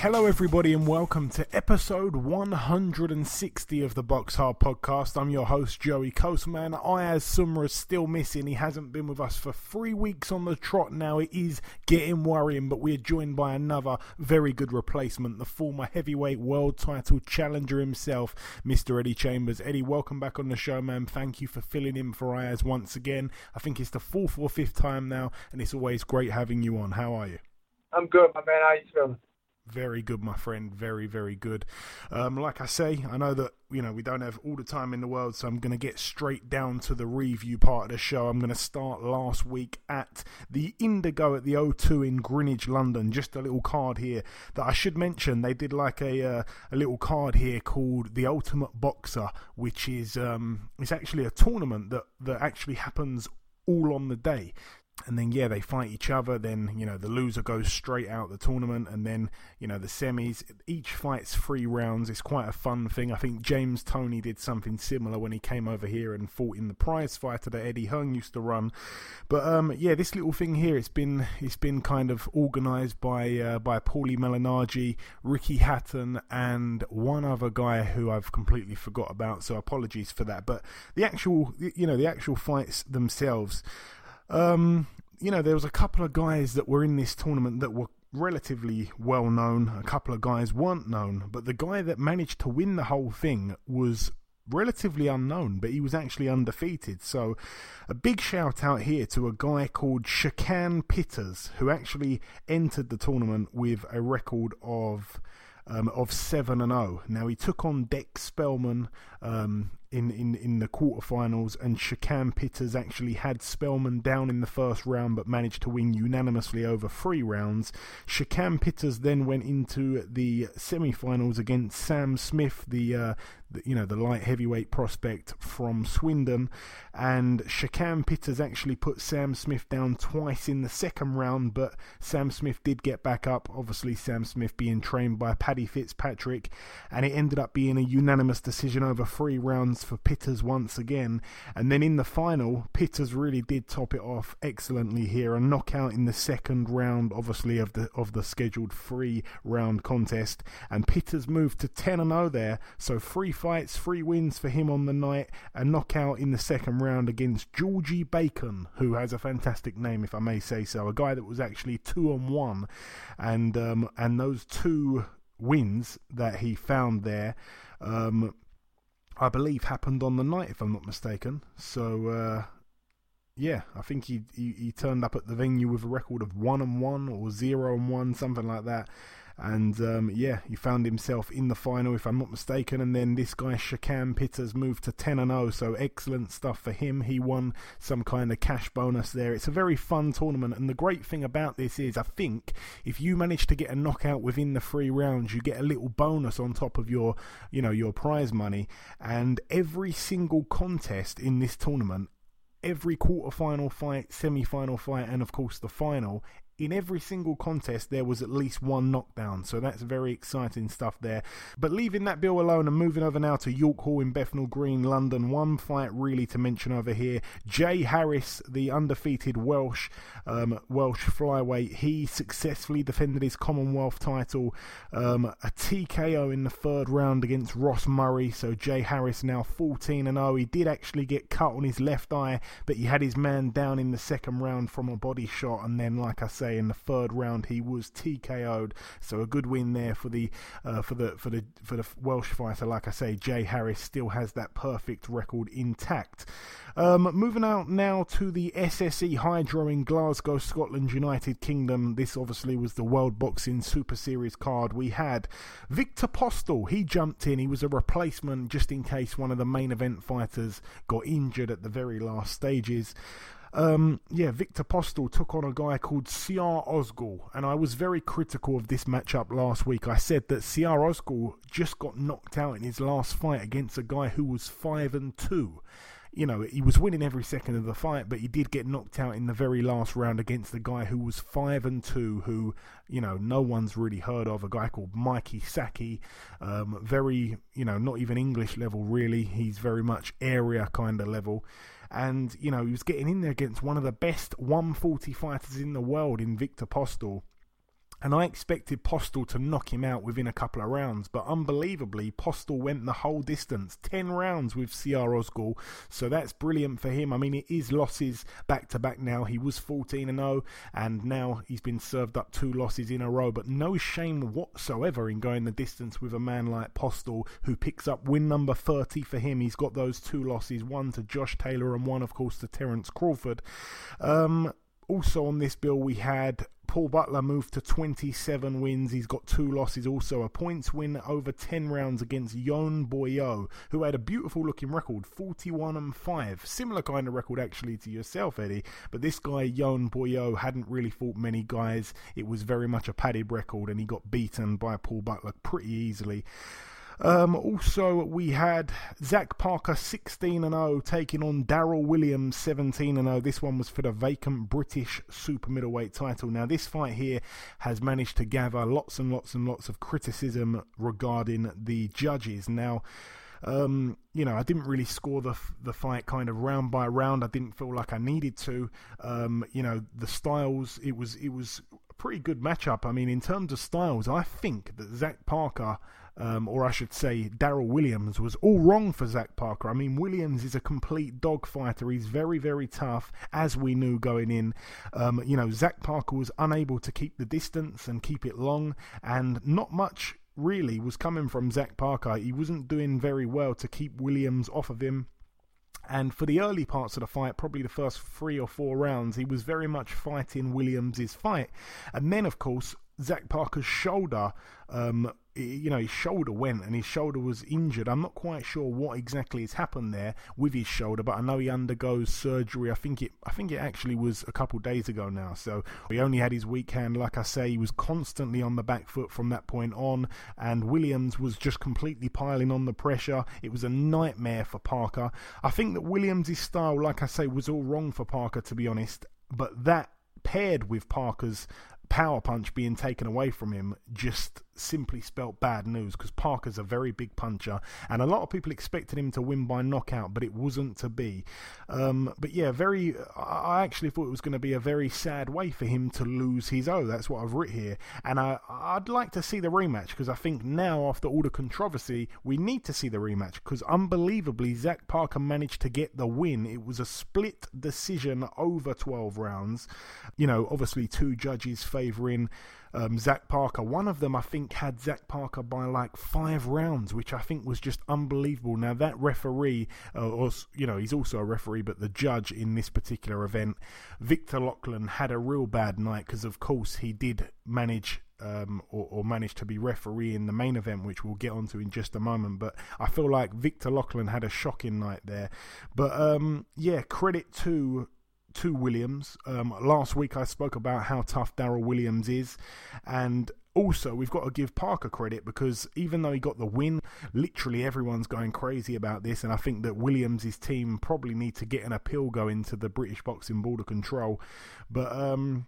Hello, everybody, and welcome to episode 160 of the Box Hard Podcast. I'm your host, Joey Coastman. Ayaz Sumra is still missing. He hasn't been with us for three weeks on the trot now. It is getting worrying, but we're joined by another very good replacement, the former heavyweight world title challenger himself, Mr. Eddie Chambers. Eddie, welcome back on the show, man. Thank you for filling in for Ayaz once again. I think it's the fourth or fifth time now, and it's always great having you on. How are you? I'm good, my man. How are you feeling? Very good, my friend. Very, very good. Um, like I say, I know that you know we don't have all the time in the world, so I'm going to get straight down to the review part of the show. I'm going to start last week at the Indigo at the O2 in Greenwich, London. Just a little card here that I should mention. They did like a uh, a little card here called the Ultimate Boxxer, which is um, it's actually a tournament that that actually happens all on the day and then yeah they fight each other. Then you know the loser goes straight out the tournament. And then you know the semis each fight's three rounds. It's quite a fun thing. I think james toney did something similar when he came over here and fought in the prize fighter that eddie hearn used to run. But um yeah this little thing here it's been it's been kind of organized by uh, by paulie malignaggi ricky hatton and one other guy who i've completely forgot about. So apologies for that. But the actual you know the actual fights themselves um, you know, there was a couple of guys that were in this tournament that were relatively well known. A couple of guys weren't known, but the guy that managed to win the whole thing was relatively unknown, but he was actually undefeated. So, a big shout out here to a guy called Shakan Pitters, who actually entered the tournament with a record of um, of seven and zero. Now he took on Dex Spellman um, in, in, in the quarterfinals, and Shakan Pitters actually had Spellman down in the first round but managed to win unanimously over three rounds. Shakan Pitters then went into the semi finals against Sam Smith, the, uh, you know the light heavyweight prospect from Swindon, and Shakan Pitters actually put Sam Smith down twice in the second round, but Sam Smith did get back up. Obviously, Sam Smith being trained by Paddy Fitzpatrick, and it ended up being a unanimous decision over three rounds for Pitters once again. And then in the final, Pitters really did top it off excellently here. A knockout in the second round, obviously, of the of the scheduled three round contest. And Pitters moved to 10 and 0 there. So three fights, three wins for him on the night. A knockout in the second round against Georgie Bacon, who has a fantastic name, if I may say so. A guy that was actually two on one. And, um, and those two wins that he found there um, I believe happened on the night, if I'm not mistaken. So uh, yeah, I think he, he, he turned up at the venue with a record of one and one or zero and one, something like that. And um, yeah, he found himself in the final, if I'm not mistaken. And then this guy, Shakan Pitters, moved to 10 and 0. So excellent stuff for him. He won some kind of cash bonus there. It's a very fun tournament. And the great thing about this is, I think, if you manage to get a knockout within the three rounds, you get a little bonus on top of your, you know, your prize money. And every single contest in this tournament every quarter-final fight, semi-final fight, and of course the final, in every single contest there was at least one knockdown. So that's very exciting stuff there. But leaving that bill alone and moving over now to york hall in bethnal green london one fight really to mention over here. Jay harris the undefeated welsh um, welsh flyweight he successfully defended his commonwealth title um, a tko in the third round against ross murray. So jay harris now 14 and 0 he did actually get cut on his left eye but he had his man down in the second round from a body shot. And then like i say in the third round he was TKO'd. So a good win there for the uh, for the for the for the Welsh fighter. Like I say, Jay Harris still has that perfect record intact. Um, moving out now to the SSE Hydro in Glasgow, Scotland, United Kingdom. This obviously was the World Boxing Super Series card. We had Victor Postol. He jumped in. He was a replacement just in case one of the main event fighters got injured at the very last stages. Um, yeah, Victor Postol took on a guy called Siar Ozgul, and I was very critical of this matchup last week. I said that Siar Ozgul just got knocked out in his last fight against a guy who was five and two you know, he was winning every second of the fight, but he did get knocked out in the very last round against the guy who was five and two, who you know no one's really heard of. A guy called Mikey Saki, um, very you know not even English level really. He's very much area kind of level. And you know he was getting in there against one of the best 140 fighters in the world in Victor Postol and I expected Postol to knock him out within a couple of rounds, but unbelievably, Postol went the whole distance, 10 rounds with Siar Ozgul, so that's brilliant for him. I mean, it is losses back to back now. He was 14 and 0, and now he's been served up two losses in a row, but no shame whatsoever in going the distance with a man like Postol, who picks up win number 30 for him. He's got those two losses, one to Josh Taylor and one, of course, to Terence Crawford. Um, also on this bill, we had Paul Butler moved to 27 wins. He's got two losses, also a points win over 10 rounds against Yoan Boyeaux, who had a beautiful looking record, 41 and 5. Similar kind of record actually to yourself, Eddie. But this guy, Yoan Boyeaux, hadn't really fought many guys. It was very much a padded record, and he got beaten by Paul Butler pretty easily. Um, also, we had Zach Parker 16 and 0 taking on Daryl Williams 17 and 0. This one was for the vacant British super middleweight title. Now, this fight here has managed to gather lots and lots and lots of criticism regarding the judges. Now, um, you know, I didn't really score the the fight kind of round by round. I didn't feel like I needed to. Um, you know, the styles. It was it was a pretty good matchup. I mean, in terms of styles, I think that Zach Parker um, or I should say, Daryl Williams was all wrong for Zach Parker. I mean, Williams is a complete dogfighter. He's very, very tough, as we knew going in. Um, you know, Zach Parker was unable to keep the distance and keep it long, and not much really was coming from Zach Parker. He wasn't doing very well to keep Williams off of him. And for the early parts of the fight, probably the first three or four rounds, he was very much fighting Williams's fight. And then, of course, Zach Parker's shoulder um, you know, his shoulder went and his shoulder was injured. I'm not quite sure what exactly has happened there with his shoulder, but I know he undergoes surgery. I think it, I think it actually was a couple days ago now. So he only had his weak hand. Like I say, he was constantly on the back foot from that point on, and Williams was just completely piling on the pressure. It was a nightmare for Parker. I think that Williams' style, like I say, was all wrong for Parker to be honest, but that paired with Parker's power punch being taken away from him just simply spelt bad news because Parker's a very big puncher, and a lot of people expected him to win by knockout, but it wasn't to be. Um, but yeah, very. I actually thought it was going to be a very sad way for him to lose his O. That's what I've written here, and I, I'd like to see the rematch because I think now, after all the controversy, we need to see the rematch because unbelievably, Zach Parker managed to get the win. It was a split decision over 12 rounds. You know, obviously, two judges favouring um, Zach Parker. One of them, I think, had Zach Parker by like five rounds, which I think was just unbelievable. Now, that referee, uh, was, you know, he's also a referee, but the judge in this particular event, Victor Loughlin, had a real bad night because, of course, he did manage um, or, or, managed to be referee in the main event, which we'll get onto in just a moment. But I feel like Victor Loughlin had a shocking night there. But um, yeah, credit to to Williams. Um, last week I spoke about how tough Daryl Williams is, and also we've got to give Parker credit because even though he got the win, literally everyone's going crazy about this, and I think that Williams' team probably need to get an appeal going to the British Boxing Board of Control. But um,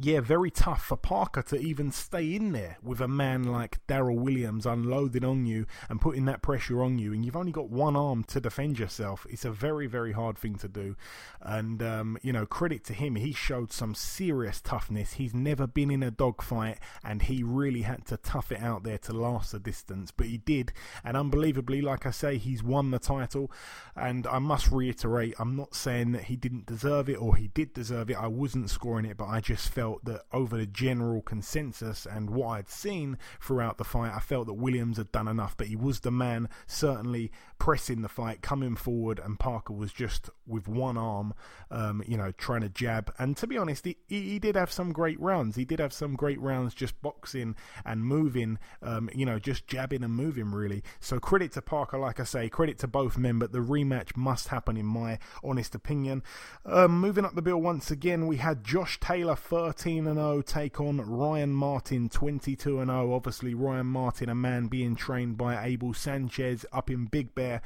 yeah, very tough for Parker to even stay in there with a man like Daryl Williams unloading on you and putting that pressure on you, and you've only got one arm to defend yourself. It's a very, very hard thing to do. And, um, you know, credit to him, he showed some serious toughness. He's never been in a dogfight, and he really had to tough it out there to last the distance, but he did. And unbelievably, like I say, he's won the title. And I must reiterate, I'm not saying that he didn't deserve it or he did deserve it. I wasn't scoring it, but I just felt felt that over the general consensus and what I'd seen throughout the fight, I felt that Williams had done enough, but he was the man certainly pressing the fight, coming forward, and Parker was just with one arm, um, you know, trying to jab. And to be honest, he, he did have some great rounds. He did have some great rounds just boxing and moving, um, you know, just jabbing and moving, really. So credit to Parker, like I say, credit to both men, but the rematch must happen, in my honest opinion. Um, moving up the bill once again, we had Josh Taylor 13 and 0 take on Ryan Martin 22 and 0. Obviously, Ryan Martin, a man being trained by Abel Sanchez up in Big Bear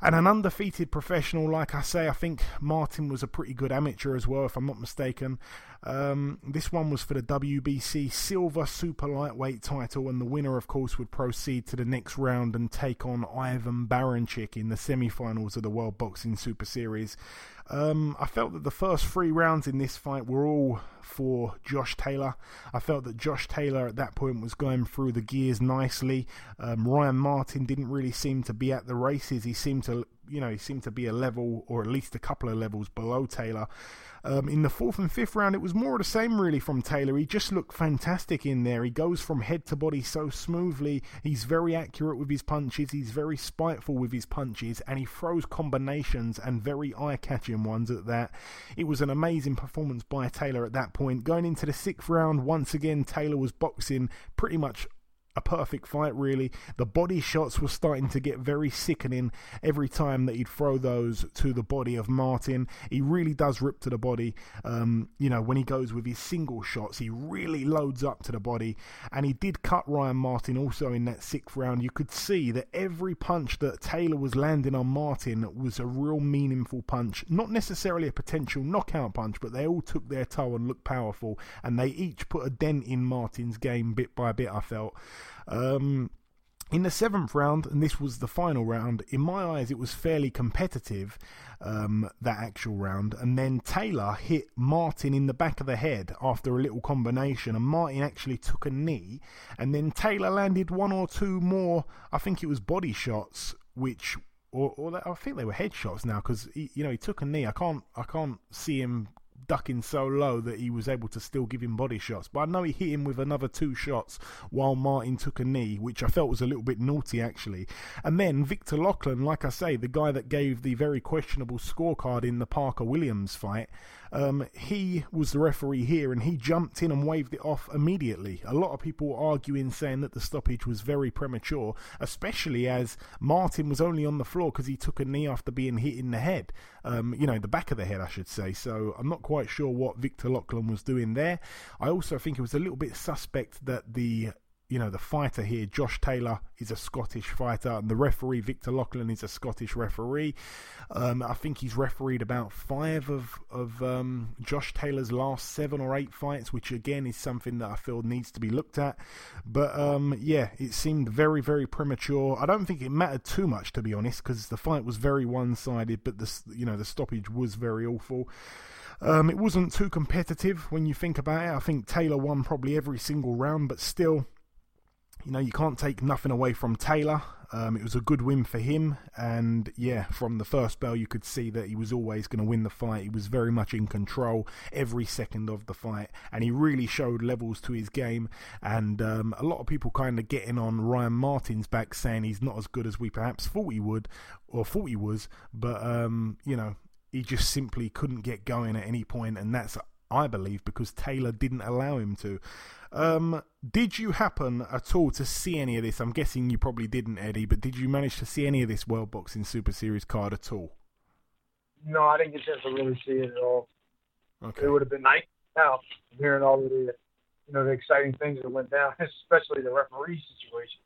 and an undefeated professional. Like I say, I think Martin was a pretty good amateur as well, if I'm not mistaken. Um, this one was for the WBC Silver Super Lightweight title, and the winner, of course, would proceed to the next round and take on Ivan Baranchyk in the semi-finals of the World Boxing Super Series. Um, I felt that the first three rounds in this fight were all for Josh Taylor. I felt that Josh Taylor at that point was going through the gears nicely. Um, Ryan Martin didn't really seem to be at the races. He seemed to, you know, he seemed to be a level or at least a couple of levels below Taylor. Um, in the fourth and fifth round, it was more of the same really from Taylor. He just looked fantastic in there. He goes from head to body so smoothly. He's very accurate with his punches. He's very spiteful with his punches, and he throws combinations and very eye-catching ones at that. It was an amazing performance by Taylor at that point. Going into the sixth round, once again, Taylor was boxing pretty much a perfect fight, really. The body shots were starting to get very sickening every time that he'd throw those to the body of Martin. He really does rip to the body. Um, you know, when he goes with his single shots, he really loads up to the body. And he did cut Ryan Martin also in that sixth round. You could see that every punch that Taylor was landing on Martin was a real meaningful punch. Not necessarily a potential knockout punch, but they all took their toll and looked powerful. And they each put a dent in Martin's game bit by bit, I felt. Um, in the seventh round, and this was the final round, in my eyes, it was fairly competitive, um, that actual round. And then Taylor hit Martin in the back of the head after a little combination, and Martin actually took a knee. And then Taylor landed one or two more, I think it was body shots, which. Or, or I think they were headshots now because you know he took a knee. I can't I can't see him ducking so low that he was able to still give him body shots. But I know he hit him with another two shots while Martin took a knee, which I felt was a little bit naughty actually. And then Victor Loughlin, like I say, the guy that gave the very questionable scorecard in the Parker Williams fight, um, he was the referee here and he jumped in and waved it off immediately. A lot of people were arguing saying that the stoppage was very premature, especially as Martin was only on the floor because he took a knee after being hit in the head, um, you know, the back of the head, I should say. So I'm not quite sure what Victor Loughlin was doing there. I also think it was a little bit suspect that the you know, the fighter here, Josh Taylor, is a Scottish fighter, and the referee, Victor Loughlin, is a Scottish referee. Um, I think he's refereed about five of, of um, Josh Taylor's last seven or eight fights, which again is something that I feel needs to be looked at. But um, yeah, it seemed very, very premature. I don't think it mattered too much, to be honest, because the fight was very one sided, but the, you know, the stoppage was very awful. Um, it wasn't too competitive when you think about it. I think Taylor won probably every single round, but still, you know, you can't take nothing away from Taylor. Um, it was a good win for him, and yeah, from the first bell, you could see that he was always going to win the fight. He was very much in control every second of the fight, and he really showed levels to his game. And um, a lot of people kind of getting on Ryan Martin's back, saying he's not as good as we perhaps thought he would or thought he was, but um, you know, he just simply couldn't get going at any point, and that's I believe because Taylor didn't allow him to. Um, did you happen at all to see any of this? I'm guessing you probably didn't, Eddie, but did you manage to see any of this World Boxing Super Series card at all? No, I didn't get a chance to really see it at all. Okay. It would have been nice now hearing all of the, you know, the exciting things that went down, especially the referee situation.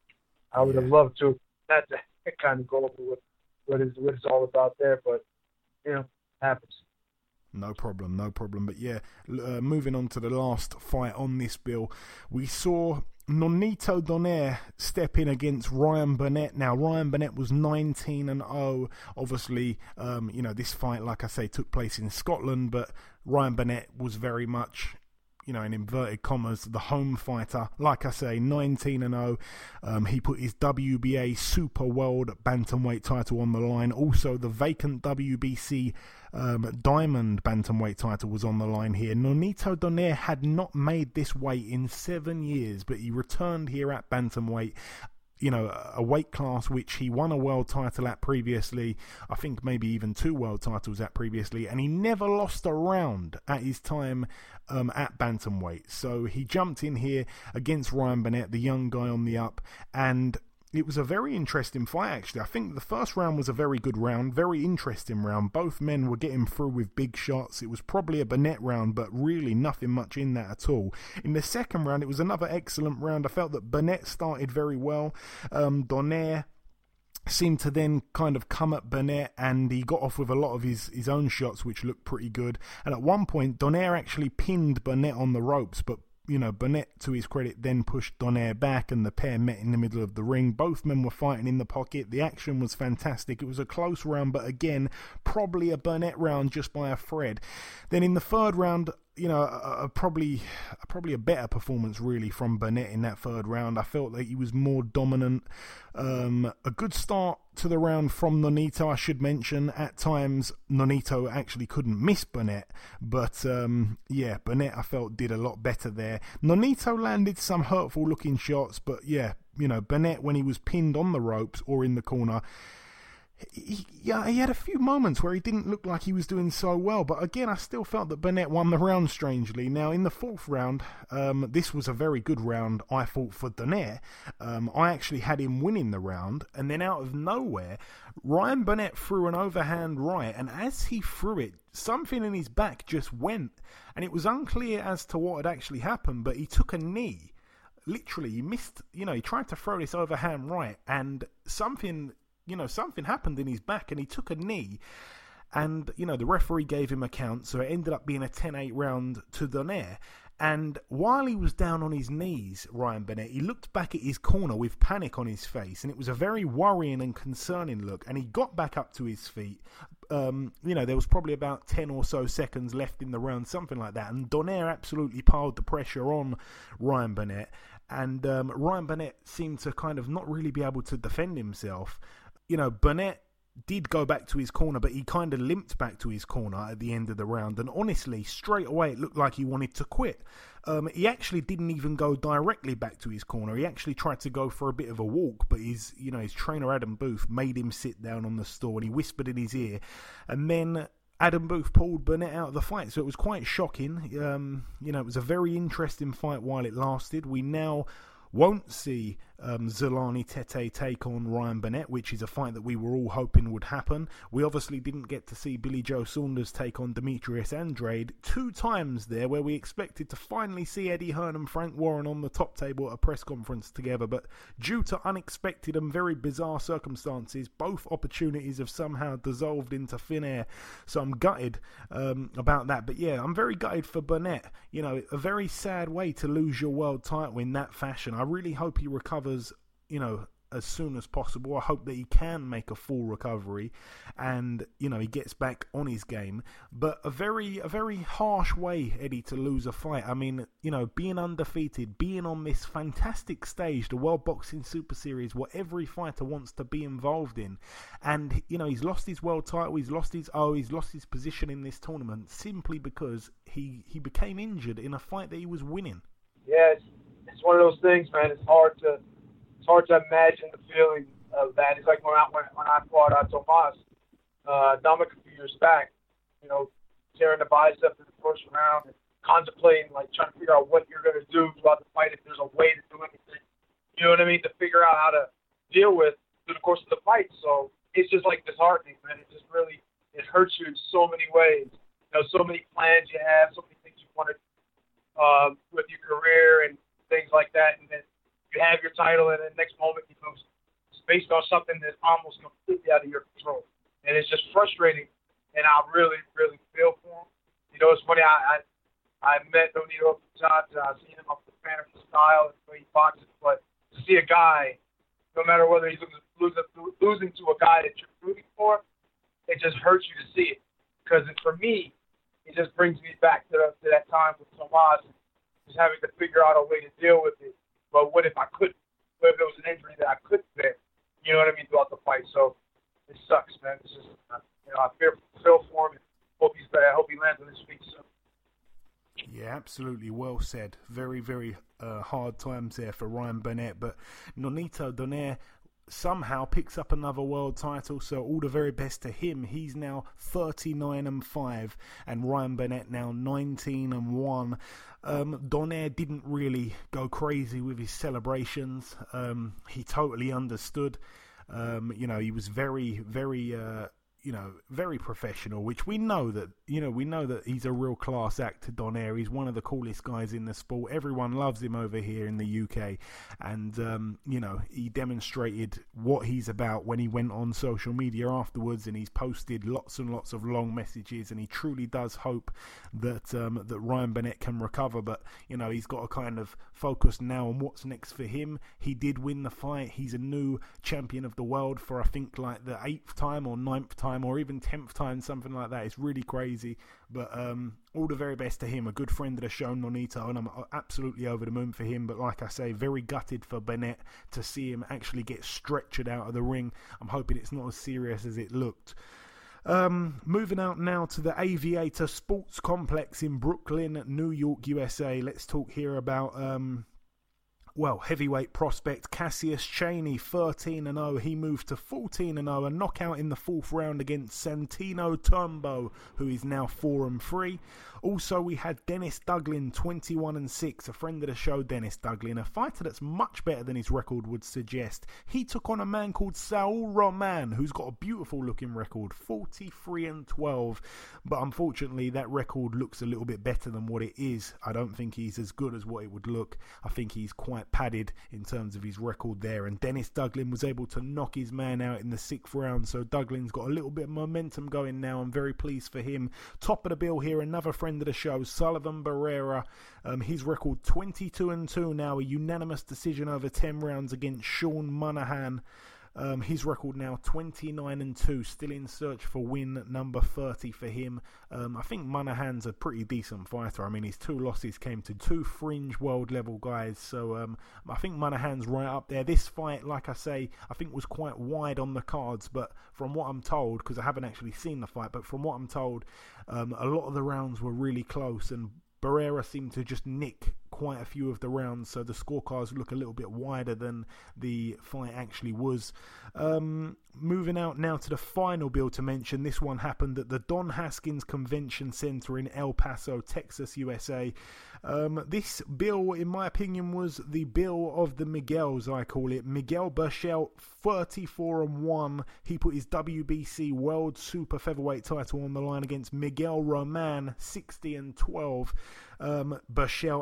I would have loved to that to kind of go over what what is what it's all about there, but you know, happens. No problem, no problem. But yeah, uh, moving on to the last fight on this bill, we saw Nonito Donaire step in against Ryan Burnett. Now, Ryan Burnett was 19 and 0. Obviously, um, you know, this fight, like I say, took place in Scotland, but Ryan Burnett was very much you know, in inverted commas, the home fighter. Like I say, 19 and 0. Um, he put his WBA Super World Bantamweight title on the line. Also, the vacant WBC um, Diamond Bantamweight title was on the line here. Nonito Donaire had not made this weight in seven years, but he returned here at Bantamweight you know, a weight class which he won a world title at previously. I think maybe even two world titles at previously, and he never lost a round at his time um, at bantamweight. So he jumped in here against Ryan Burnett, the young guy on the up, and it was a very interesting fight, actually. I think the first round was a very good round, very interesting round. Both men were getting through with big shots. It was probably a Burnett round, but really nothing much in that at all. In the second round, it was another excellent round. I felt that Burnett started very well. Um, Donaire seemed to then kind of come at Burnett and he got off with a lot of his, his own shots which looked pretty good and at one point Donaire actually pinned Burnett on the ropes but you know, Burnett, to his credit, then pushed Donaire back and the pair met in the middle of the ring. Both men were fighting in the pocket. The action was fantastic. It was a close round, but again, probably a Burnett round just by a thread. Then in the third round, you know, a, a probably a, probably a better performance really from Burnett in that third round. I felt that he was more dominant. Um, a good start to the round from Nonito, I should mention. At times, Nonito actually couldn't miss Burnett, but um, yeah, Burnett I felt did a lot better there. Nonito landed some hurtful looking shots, but yeah, you know, Burnett when he was pinned on the ropes or in the corner he, yeah, he had a few moments where he didn't look like he was doing so well, but again, I still felt that Burnett won the round strangely. Now, in the fourth round, um, this was a very good round, I thought, for Donaire. Um, I actually had him winning the round, and then out of nowhere, Ryan Burnett threw an overhand right, and as he threw it, something in his back just went, and it was unclear as to what had actually happened, but he took a knee. Literally, he missed, you know, he tried to throw this overhand right, and something you know, something happened in his back and he took a knee. And, you know, the referee gave him a count, so it ended up being a 10 8 round to Donaire. And while he was down on his knees, Ryan Burnett, he looked back at his corner with panic on his face, and it was a very worrying and concerning look. And he got back up to his feet. Um, you know, there was probably about 10 or so seconds left in the round, something like that. And Donaire absolutely piled the pressure on Ryan Burnett. And um, Ryan Burnett seemed to kind of not really be able to defend himself you know, Burnett did go back to his corner, but he kind of limped back to his corner at the end of the round. And honestly, straight away, it looked like he wanted to quit. Um, he actually didn't even go directly back to his corner. He actually tried to go for a bit of a walk, but his, you know, his trainer Adam Booth made him sit down on the stool and he whispered in his ear. And then Adam Booth pulled Burnett out of the fight, so it was quite shocking. Um, you know, it was a very interesting fight while it lasted. We now won't see um, Zolani Tete take on Ryan Burnett, which is a fight that we were all hoping would happen. We obviously didn't get to see Billy Joe Saunders take on Demetrius Andrade two times there, where we expected to finally see Eddie Hearn and Frank Warren on the top table at a press conference together. But due to unexpected and very bizarre circumstances, both opportunities have somehow dissolved into thin air. So I'm gutted um, about that. But yeah, I'm very gutted for Burnett. You know, a very sad way to lose your world title in that fashion. I really hope he recovers recovers, you know, as soon as possible. I hope that he can make a full recovery and you know he gets back on his game. But a very a very harsh way, Eddie, to lose a fight. I mean, you know, being undefeated, being on this fantastic stage, the World Boxing Super Series, what every fighter wants to be involved in, and you know he's lost his world title, he's lost his oh, he's lost his position in this tournament simply because he he became injured in a fight that he was winning. Yeah, it's, it's one of those things, man. It's hard to hard to imagine the feeling of that. It's like when I when, when I fought uh, Tomas uh, Dominic a few years back, you know, tearing the bicep in the first round and contemplating, like trying to figure out what you're going to do throughout the fight, if there's a way to do anything. You know what I mean? To figure out how to deal with through the course of the fight. So it's just like disheartening, man. It just really it hurts you in so many ways. You know, so many plans you have, so many things you wanted um, with your career and things like that, and then you have your title, and the next moment you lose. It's based on something that's almost completely out of your control, and it's just frustrating. And I really, really feel for him. You know, it's funny. I I, I met a few times. I've seen him up the fan of his style and the way he boxes, but to see a guy, no matter whether he's losing, losing to a guy that you're rooting for, it just hurts you to see it. Because for me, it just brings me back to, to that time with Tomas just having to figure out a way to deal with it. But what if I couldn't? What if it was an injury that I couldn't? You know what I mean throughout the fight. So it sucks, man. It's just you know I fear Phil for him. Hope he's. I hope he lands on his feet soon. Yeah, absolutely. Well said. Very, very uh, hard times there for Ryan Burnett. But Nonito Donaire somehow picks up another world title. So all the very best to him. He's now 39 and 5, and Ryan Burnett now 19 and 1. Um, Donaire didn't really go crazy with his celebrations. Um, he totally understood. Um, you know, he was very, very. Uh, you know, very professional, which we know that, you know, we know that he's a real class actor, Donaire. He's one of the coolest guys in the sport. Everyone loves him over here in the UK. And, um, you know, he demonstrated what he's about when he went on social media afterwards and he's posted lots and lots of long messages. And he truly does hope that, um, that Ryan Burnett can recover. But, you know, he's got to kind of focus now on what's next for him. He did win the fight. He's a new champion of the world for, I think, like the eighth time or ninth time or even 10th time, something like that. It's really crazy. But um, all the very best to him. A good friend of the show, Nonito, and I'm absolutely over the moon for him. But like I say, very gutted for Burnett to see him actually get stretchered out of the ring. I'm hoping it's not as serious as it looked. Um, moving out now to the Aviator Sports Complex in Brooklyn, New York, USA. Let's talk here about um, well, heavyweight prospect Cassius Chaney, 13 and 0. He moved to 14 and 0, a knockout in the fourth round against Santino Tumbo, who is now 4 and 3. Also, we had Dennis Douglin, 21 and 6, a friend of the show, Dennis Douglin, a fighter that's much better than his record would suggest. He took on a man called Saul Roman, who's got a beautiful looking record, 43 and 12. But unfortunately, that record looks a little bit better than what it is. I don't think he's as good as what it would look. I think he's quite padded in terms of his record there. And Dennis Douglin was able to knock his man out in the sixth round. So Douglin's got a little bit of momentum going now. I'm very pleased for him. Top of the bill here, another friend friend of the show, Sullivan Barrera. Um, his record 22 and 2 now, a unanimous decision over 10 rounds against Sean Monaghan. Um, his record now 29 and 2, still in search for win number 30 for him. Um, I think Monaghan's a pretty decent fighter. I mean, his two losses came to two fringe world level guys, so um, I think Monaghan's right up there. This fight, like I say, I think was quite wide on the cards, but from what I'm told, because I haven't actually seen the fight, but from what I'm told, um, a lot of the rounds were really close, and Barrera seemed to just nick quite a few of the rounds, so the scorecards look a little bit wider than the fight actually was. Um, moving out now to the final bill to mention, this one happened at the Don Haskins Convention Center in El Paso, Texas, USA. Um, this bill, in my opinion, was the bill of the Miguels, I call it. Miguel Berchelt, 34 and 1. He put his WBC World Super Featherweight title on the line against Miguel Roman, 60 and 12. Um,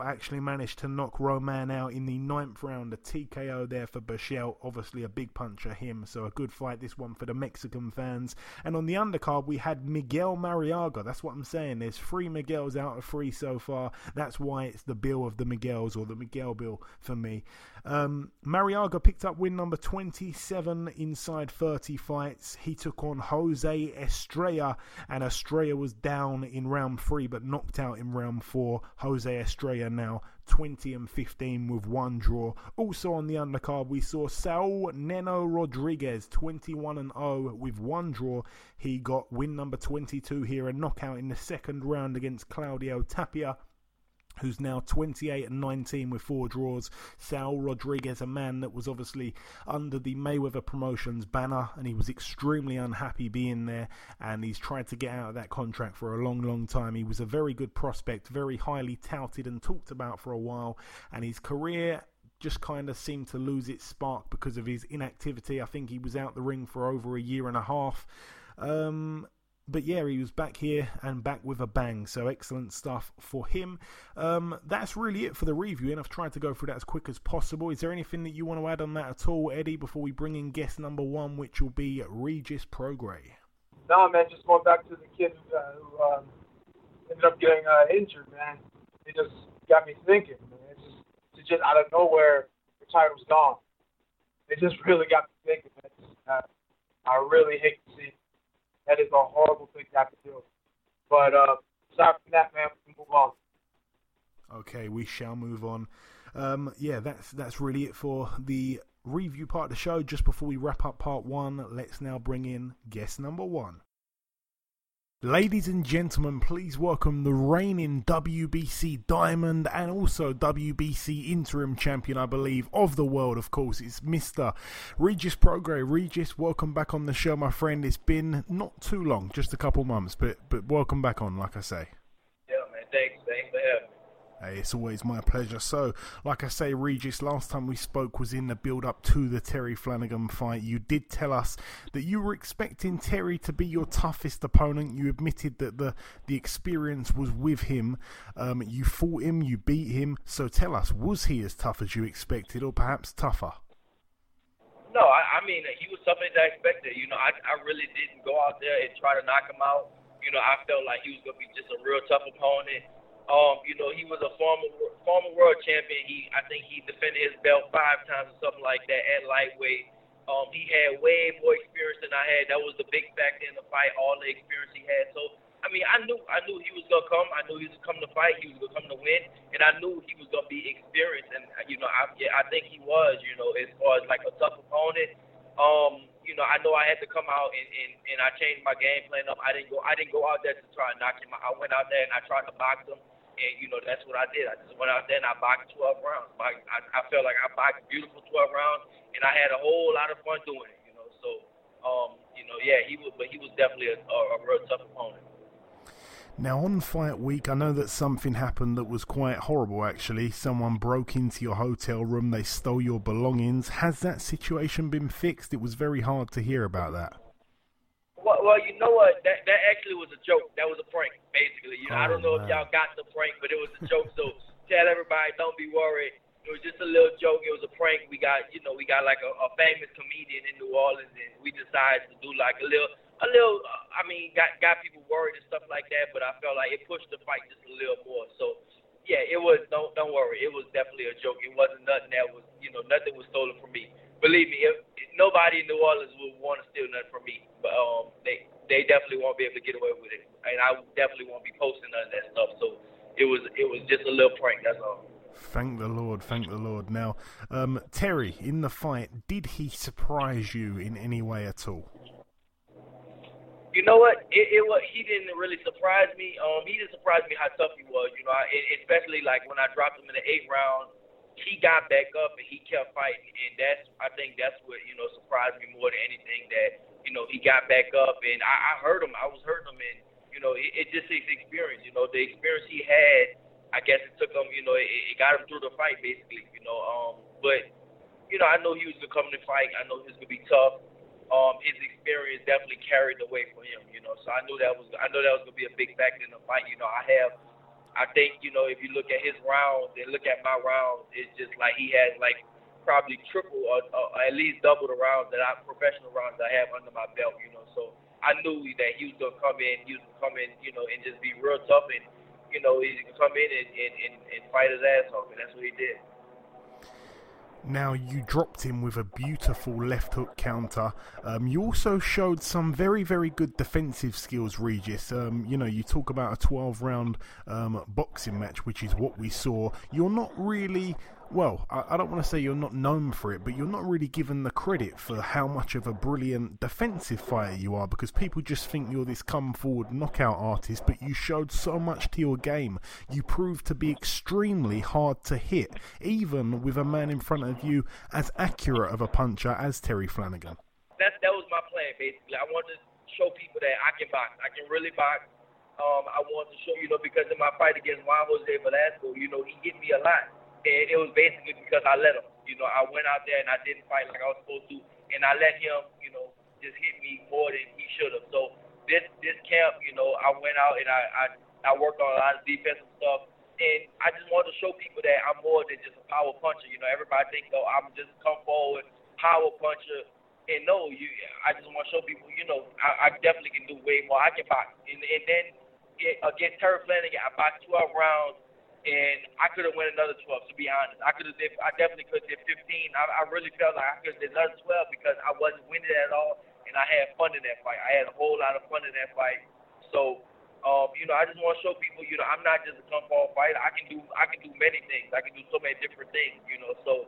actually managed to knock Roman out in the ninth round, a TKO there for Berchelt. Obviously, a big puncher, him, so a good fight this one for the Mexican fans. And on the undercard, we had Miguel Marriaga. That's what I'm saying. There's three Miguels out of three so far. That's why it's the bill of the Miguels or the Miguel bill for me. Um, Marriaga picked up win number 27 inside 30 fights. He took on Jose Estrella, and Estrella was down in round three but knocked out in round four. Jose Estrella now 20 and 15 with one draw. Also on the undercard, we saw Saul Neno Rodriguez 21 and 0 with one draw. He got win number 22 here, a knockout in the second round against Claudio Tapia who's now 28 and 19 with four draws. Saul Rodriguez, a man that was obviously under the Mayweather Promotions banner, and he was extremely unhappy being there, and he's tried to get out of that contract for a long, long time. He was a very good prospect, very highly touted and talked about for a while, and his career just kind of seemed to lose its spark because of his inactivity. I think he was out the ring for over a year and a half. Um, but yeah, he was back here and back with a bang. So excellent stuff for him. Um, that's really it for the review, and I've tried to go through that as quick as possible. Is there anything that you want to add on that at all, Eddie, before we bring in guest number one, which will be Regis Prograis? No, man, just going back to the kid uh, who um, ended up getting uh, injured, man. It just got me thinking, man. It's just, it's just out of nowhere, the title's gone. It just really got me thinking, man. Uh, I really hate to see that is a horrible thing to have to do. But uh, aside from that, man, we can move on. Okay, we shall move on. Um, yeah, that's that's really it for the review part of the show. Just before we wrap up part one, let's now bring in guest number one. Ladies and gentlemen, please welcome the reigning WBC Diamond and also WBC Interim Champion, I believe, of the world, of course. It's Mr. Regis Prograis. Regis, welcome back on the show, my friend. It's been not too long, just a couple months, but but welcome back on, like I say. Yeah, man. Thanks. Thanks for having me. Hey, it's always my pleasure. So, like I say, Regis, last time we spoke was in the build up to the Terry Flanagan fight. You did tell us that you were expecting Terry to be your toughest opponent. You admitted that the, the experience was with him. Um, you fought him, you beat him. So, tell us, was he as tough as you expected, or perhaps tougher? No, I, I mean, he was tougher than I expected. You know, I, I really didn't go out there and try to knock him out. You know, I felt like he was going to be just a real tough opponent um, you know, he was a former former world champion. He, I think, he defended his belt five times or something like that at lightweight. Um, he had way more experience than I had. That was the big factor in the fight. All the experience he had. So, I mean, I knew, I knew he was gonna come. I knew he was gonna come to fight. He was gonna come to win, and I knew he was gonna be experienced. And you know, I, yeah, I think he was. You know, as far as like a tough opponent. Um, you know, I know I had to come out and, and, and I changed my game plan up. I didn't go I didn't go out there to try and knock him out. I went out there and I tried to box him and you know that's what I did. I just went out there and I boxed 12 rounds. I, I, I felt like I boxed beautiful 12 rounds, and I had a whole lot of fun doing it. You know, so um, you know, yeah, he was, but he was definitely a, a, a real tough opponent. Now, on fight week, I know that something happened that was quite horrible actually. Someone broke into your hotel room, they stole your belongings. Has that situation been fixed? It was very hard to hear about that. Well, well, you know what? That that actually was a joke. That was a prank, basically. You know, oh, I don't know man. if y'all got the prank, but it was a joke. so tell everybody, don't be worried. It was just a little joke. It was a prank. We got, you know, we got like a, a famous comedian in New Orleans, and we decided to do like a little, a little. Uh, I mean, got got people worried and stuff like that. But I felt like it pushed the fight just a little more. So yeah, it was. Don't don't worry. It was definitely a joke. It wasn't nothing that was, you know, nothing was stolen from me. Believe me, if, nobody in New Orleans would want to steal nothing from me. But um, they they definitely won't be able to get away with it, and I definitely won't be posting none of that stuff. So it was it was just a little prank. That's all. Thank the Lord, thank the Lord. Now, um, Terry, in the fight, did he surprise you in any way at all? You know what? It, it was. He didn't really surprise me. Um, he didn't surprise me how tough he was. You know, I, especially like when I dropped him in the eighth round, he got back up and he kept fighting, and that's I think that's what you know surprised me more than anything that you know, he got back up, and I, I heard him. I was hurting him, and you know, it, it just takes experience. You know, the experience he had, I guess it took him. You know, it, it got him through the fight, basically. You know, um, but you know, I know he was gonna come to fight. I know he was gonna be tough. Um, his experience definitely carried the way for him. You know, so I knew that was I know that was gonna be a big factor in the fight. You know, I have. I think you know if you look at his rounds and look at my rounds, it's just like he has like probably triple or, or at least double the rounds that I professional rounds I have under my belt. You know, I knew that he was gonna come in, he was gonna come in, you know, and just be real tough and you know, he could come in and, and, and, and fight his ass off, and that's what he did. Now, you dropped him with a beautiful left hook counter. Um, you also showed some very, very good defensive skills, Regis. Um, you know, you talk about a 12 round um, boxing match, which is what we saw. You're not really well, I, I don't want to say you're not known for it, but you're not really given the credit for how much of a brilliant defensive fighter you are because people just think you're this come forward knockout artist, but you showed so much to your game. You proved to be extremely hard to hit, even with a man in front of you as accurate of a puncher as Terry Flanagan. That, that was my plan, basically. I wanted to show people that I can box. I can really box. Um, I wanted to show, you know, because in my fight against Juan Jose Velasco, you know, he hit me a lot and it was basically because I let him. You know, I went out there and I didn't fight like I was supposed to, and I let him, you know, just hit me more than he should have. So this this camp, you know, I went out and I I, I worked on a lot of defensive stuff, and I just wanted to show people that I'm more than just a power puncher. You know, everybody think, oh, I'm just come forward power puncher. And no, you. I just want to show people, you know, I, I definitely can do way more. I can box, and, and then it, against Terry Flanagan, I boxed 12 rounds and I could have won another 12. To be honest, I could have did. I definitely could have did 15. I, I really felt like I could have did another 12 because I wasn't winning at all, and I had fun in that fight. I had a whole lot of fun in that fight. So um, you know, I just want to show people, you know, I'm not just a come fall fighter. I can do I can do many things. I can do so many different things, you know. So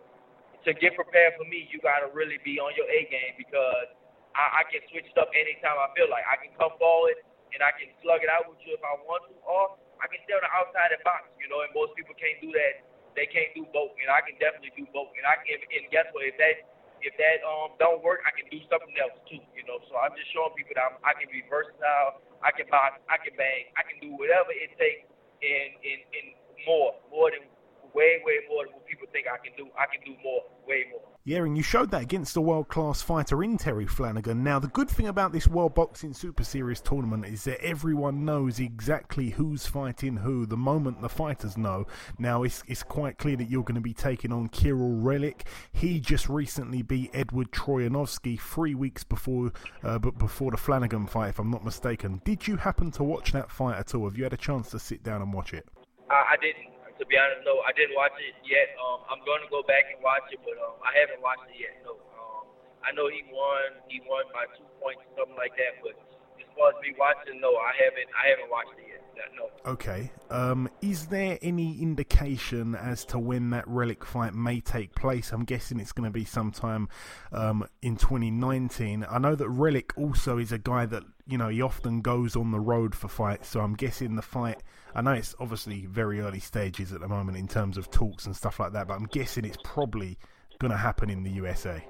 to get prepared for me, you got to really be on your A game because I, I can switch it up anytime I feel like. I can come forward and I can slug it out with you if I want to, or I can stay the outside and box, you know. And most people can't do that. They can't do both, and I can definitely do both. And I can, and guess what? If that if that um don't work, I can do something else too, you know. So I'm just showing people that I'm, I can be versatile I can box, I can bang, I can do whatever it takes and and, and more, more than way, way more than what people think I can do. I can do more, way more. Yeah, and you showed that against a world class fighter in Terry Flanagan. Now, the good thing about this World Boxing Super Series tournament is that everyone knows exactly who's fighting who the moment the fighters know. Now, it's, it's quite clear that you're going to be taking on Kirill Relikh. He just recently beat Edward Troyanovsky three weeks before, uh, but before the Flanagan fight, if I'm not mistaken. Did you happen to watch that fight at all? Have you had a chance to sit down and watch it? I didn't to be honest, no, I didn't watch it yet. Um, I'm going to go back and watch it, but um, I haven't watched it yet. No, um, I know he won. He won by two points, something like that. But as far as me watching, no, I haven't. I haven't watched it yet. No. Okay. Um, is there any indication as to when that Relikh fight may take place? I'm guessing it's going to be sometime um, in 2019. I know that Relikh also is a guy that you know he often goes on the road for fights, so I'm guessing the fight I know it's obviously very early stages at the moment in terms of talks and stuff like that, but I'm guessing it's probably going to happen in the USA.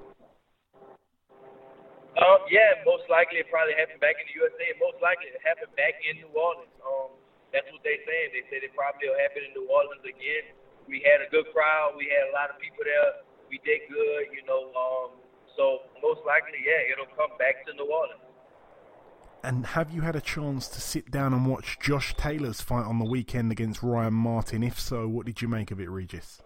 Um, yeah, most likely it probably happened back in the USA. Most likely it happened back in New Orleans. Um, that's what they're saying. They said it probably will happen in New Orleans again. We had a good crowd. We had a lot of people there. We did good, you know. Um, so most likely, yeah, it'll come back to New Orleans. And have you had a chance to sit down and watch Josh Taylor's fight on the weekend against Ryan Martin? If so, what did you make of it, Regis?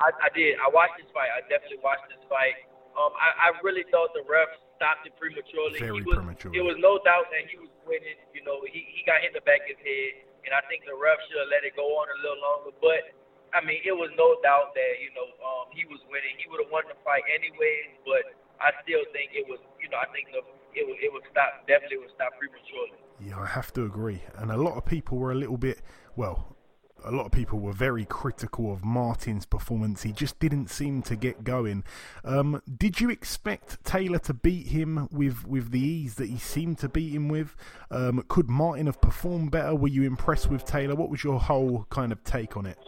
I, I did. I watched this fight. I definitely watched this fight. Um, I, I really thought the refs stopped it prematurely. Very was, prematurely. It was no doubt that he was winning. You know, he, he got hit in the back of his head, and I think the ref should have let it go on a little longer. But I mean, it was no doubt that you know um, he was winning. He would have won the fight anyways. But I still think it was. You know, I think the it would, it would stop, definitely would stop prematurely. Yeah, I have to agree. And a lot of people were a little bit, well, a lot of people were very critical of Martin's performance. He just didn't seem to get going. Um, did you expect Taylor to beat him with, with the ease that he seemed to beat him with? Um, could Martin have performed better? Were you impressed with Taylor? What was your whole kind of take on it?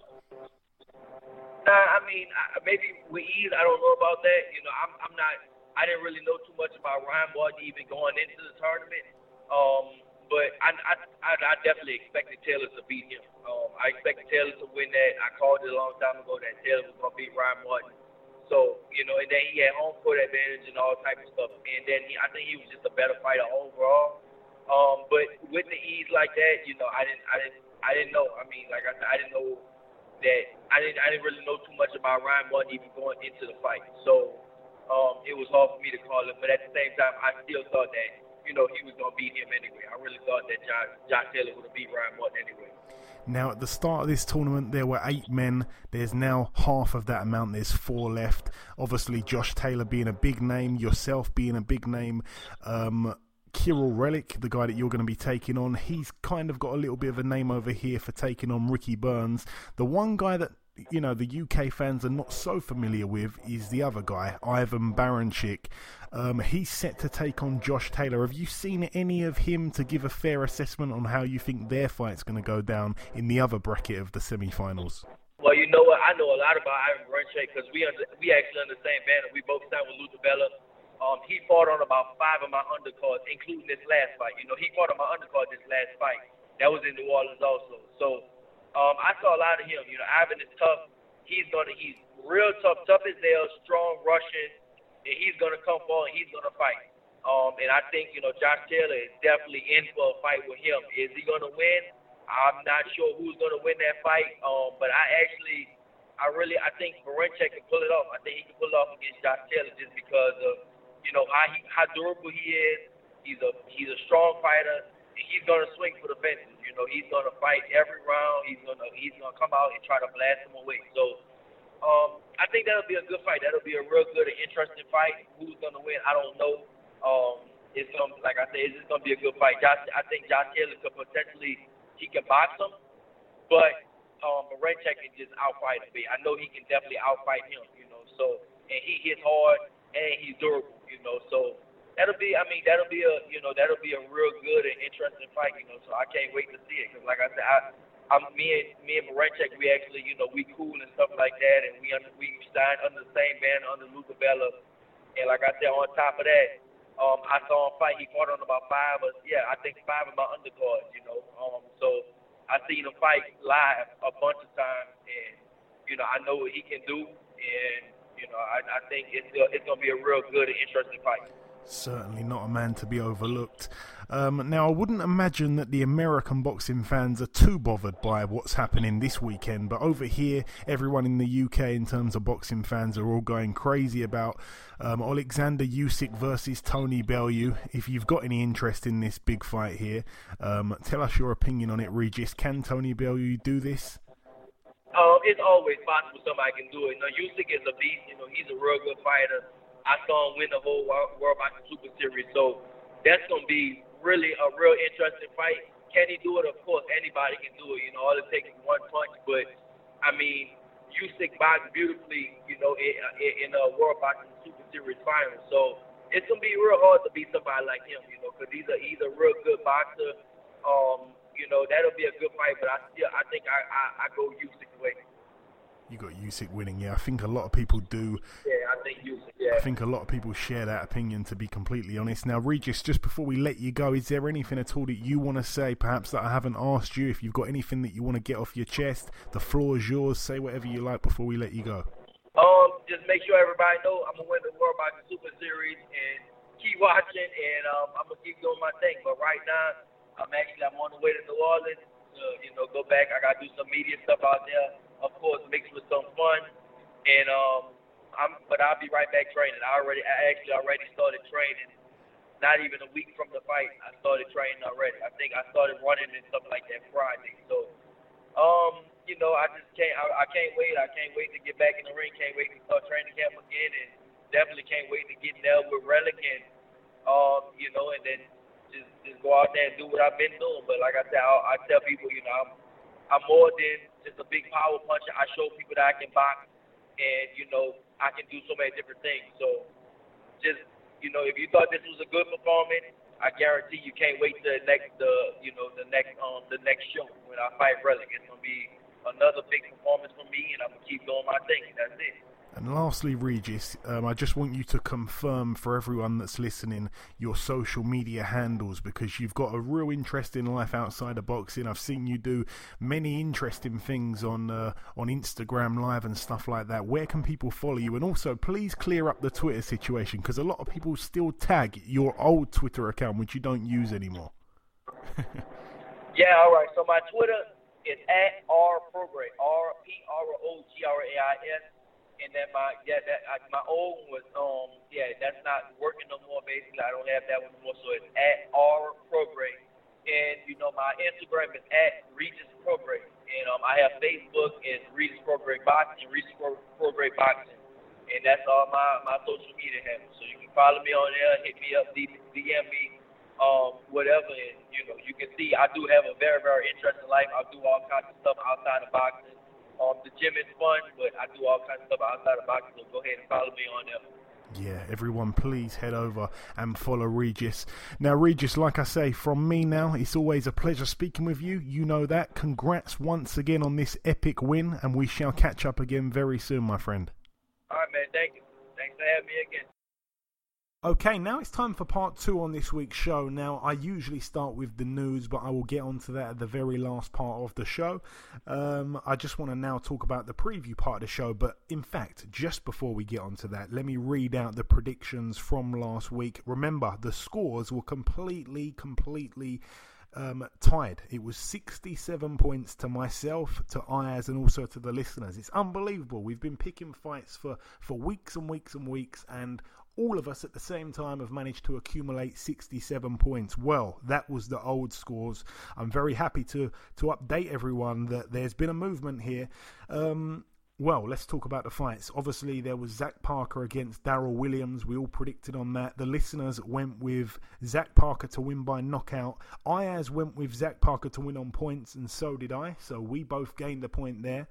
Uh, I mean, maybe with ease, I don't know about that. You know, I'm, I'm not I didn't really know too much about Ryan Martin even going into the tournament. Um, but I, I, I, I definitely expected Taylor to beat him. Um, I expected Taylor to win that. I called it a long time ago that Taylor was going to beat Ryan Martin. So, you know, and then he had home court advantage and all type of stuff. And then he, I think he was just a better fighter overall. Um, but with the ease like that, you know, I didn't, I didn't, I didn't know. I mean, like I said, I didn't know that I didn't, I didn't really know too much about Ryan Martin even going into the fight. So, um, it was hard for me to call him. But at the same time, I still thought that you know he was going to beat him anyway. I really thought that Josh, Josh Taylor would have beat Ryan Martin anyway. Now, at the start of this tournament, there were eight men. There's now half of that amount. There's four left. Obviously, Josh Taylor being a big name, yourself being a big name. Um, Kirill Relikh, the guy that you're going to be taking on, he's kind of got a little bit of a name over here for taking on Ricky Burns. The one guy that you know the UK fans are not so familiar with is the other guy, Ivan Baranchyk. Um, he's set to take on Josh Taylor. Have you seen any of him to give a fair assessment on how you think their fight's going to go down in the other bracket of the semi-finals? Well, you know what? I know a lot about Ivan Baranchyk because we under, we actually on the same banner. We both signed with Lou DiBella. Um, he fought on about five of my undercards, including this last fight. You know, he fought on my undercard this last fight. That was in New Orleans also. So um, I saw a lot of him. You know, Ivan is tough. He's gonna he's real tough, tough as nails, strong Russian, and he's gonna come forward. and he's gonna fight. Um, and I think you know Josh Taylor is definitely in for a fight with him. Is he gonna win? I'm not sure who's gonna win that fight. Um, but I actually, I really, I think Baranchyk can pull it off. I think he can pull it off against Josh Taylor just because of you know how he how durable he is. He's a he's a strong fighter and he's gonna swing for the fences. Know, he's gonna fight every round. He's gonna he's gonna come out and try to blast him away. So um, I think that'll be a good fight. That'll be a real good and interesting fight. Who's gonna win? I don't know. Um, it's gonna like I said, it's just gonna be a good fight. Josh, I think Josh Taylor could potentially he can box him, but um, Baranchyk can just outfight him. I know he can definitely outfight him. You know, so and he hits hard and he's durable. You know, so that'll be. I mean, that'll be a you know that'll be a real good and interesting fight. You know, so I can't wait to see it because like I said, I. I'm me and me and Baranchyk, we actually, you know, we cool and stuff like that, and we under, we signed under the same banner under Lou DiBella, and like I said, on top of that, um, I saw him fight. He fought on about five, or yeah, I think five of my undercards. You know, um, so I seen him fight live a bunch of times, and you know, I know what he can do, and you know, I, I think it's it's gonna be a real good and interesting fight. Certainly not a man to be overlooked. Um, now, I wouldn't imagine that the American boxing fans are too bothered by what's happening this weekend, but over here, everyone in the UK, in terms of boxing fans, are all going crazy about um, Alexander Usyk versus Tony Bellew. If you've got any interest in this big fight here, um, tell us your opinion on it, Regis. Can Tony Bellew do this? Um, it's always possible somebody can do it. You know, Usyk is a beast. You know, he's a real good fighter. I saw him win the whole World Boxing Super Series. So that's gonna be really a real interesting fight. Can he do it? Of course, anybody can do it. You know, all it takes is one punch. But I mean, Usyk boxed beautifully. You know, in, in a World Boxing Super Series final. So it's gonna be real hard to beat somebody like him. You know, because he's a he's a real good boxer. Um, you know, that'll be a good fight. But I still I think I I, I go Usyk way. You got Usyk winning, yeah. I think a lot of people do. Yeah, I think Usyk. Yeah. I think a lot of people share that opinion. To be completely honest, now Regis, just before we let you go, is there anything at all that you want to say, perhaps that I haven't asked you? If you've got anything that you want to get off your chest, the floor is yours. Say whatever you like before we let you go. Um, just make sure everybody know I'm gonna win the World Boxing Super Series and keep watching, and um, I'm gonna keep doing my thing. But right now, I'm actually I'm on the way to New Orleans. To, you know, go back. I gotta do some media stuff out there of course, mixed with some fun. And um, I'm, but I'll be right back training. I already, I actually already started training. Not even a week from the fight, I started training already. I think I started running and stuff like that Friday. So, um, you know, I just can't, I, I can't wait. I can't wait to get back in the ring. Can't wait to start training camp again, and definitely can't wait to get there with Relikh and, um, you know, and then just just go out there and do what I've been doing. But like I said, I, I tell people, you know, I'm I'm more than just a big power puncher. I show people that I can box, and you know I can do so many different things. So just you know, if you thought this was a good performance, I guarantee you can't wait to the next the you know the next um the next show when I fight Relikh. It's gonna be another big performance for me, and I'm gonna keep doing my thing. That's it. And lastly, Regis, um, I just want you to confirm for everyone that's listening your social media handles because you've got a real interesting life outside of boxing. I've seen you do many interesting things on uh, on Instagram Live and stuff like that. Where can people follow you? And also, please clear up the Twitter situation because a lot of people still tag your old Twitter account, which you don't use anymore. yeah, all right. So my Twitter is at R R P R O G R A I S and then my yeah that I, my old one was um yeah that's not working no more basically. I don't have that one anymore so it's at R Prograis and you know my Instagram is at Regis Prograis and um I have Facebook is Regis Prograis Boxing Regis Prograis Boxing. And that's all my my social media handles. So you can follow me on there hit me up DM me um whatever. And you know you can see I do have a very very interesting life. I do all kinds of stuff outside of boxing um, the gym is fun, but I do all kinds of stuff outside of boxing. So go ahead and follow me on there. Yeah, everyone, please head over and follow Regis. Now, Regis, like I say, from me now, it's always a pleasure speaking with you. You know that. Congrats once again on this epic win, and we shall catch up again very soon, my friend. All right, man. Thank you. Thanks for having me again. Okay, now it's time for part two on this week's show. Now, I usually start with the news, but I will get onto that at the very last part of the show. Um, I just want to now talk about the preview part of the show, but in fact, just before we get onto that, let me read out the predictions from last week. Remember, the scores were completely, completely. Um, tied. It was 67 points to myself, to Ayaz, and also to the listeners. It's unbelievable. We've been picking fights for, for weeks and weeks and weeks, and all of us at the same time have managed to accumulate 67 points. Well, that was the old scores. I'm very happy to to update everyone that there's been a movement here. Um, well, let's talk about the fights. Obviously, there was Zach Parker against Daryl Williams. We all predicted on that. The listeners went with Zach Parker to win by knockout. Ayaz went with Zach Parker to win on points, and so did I. So we both gained a point there.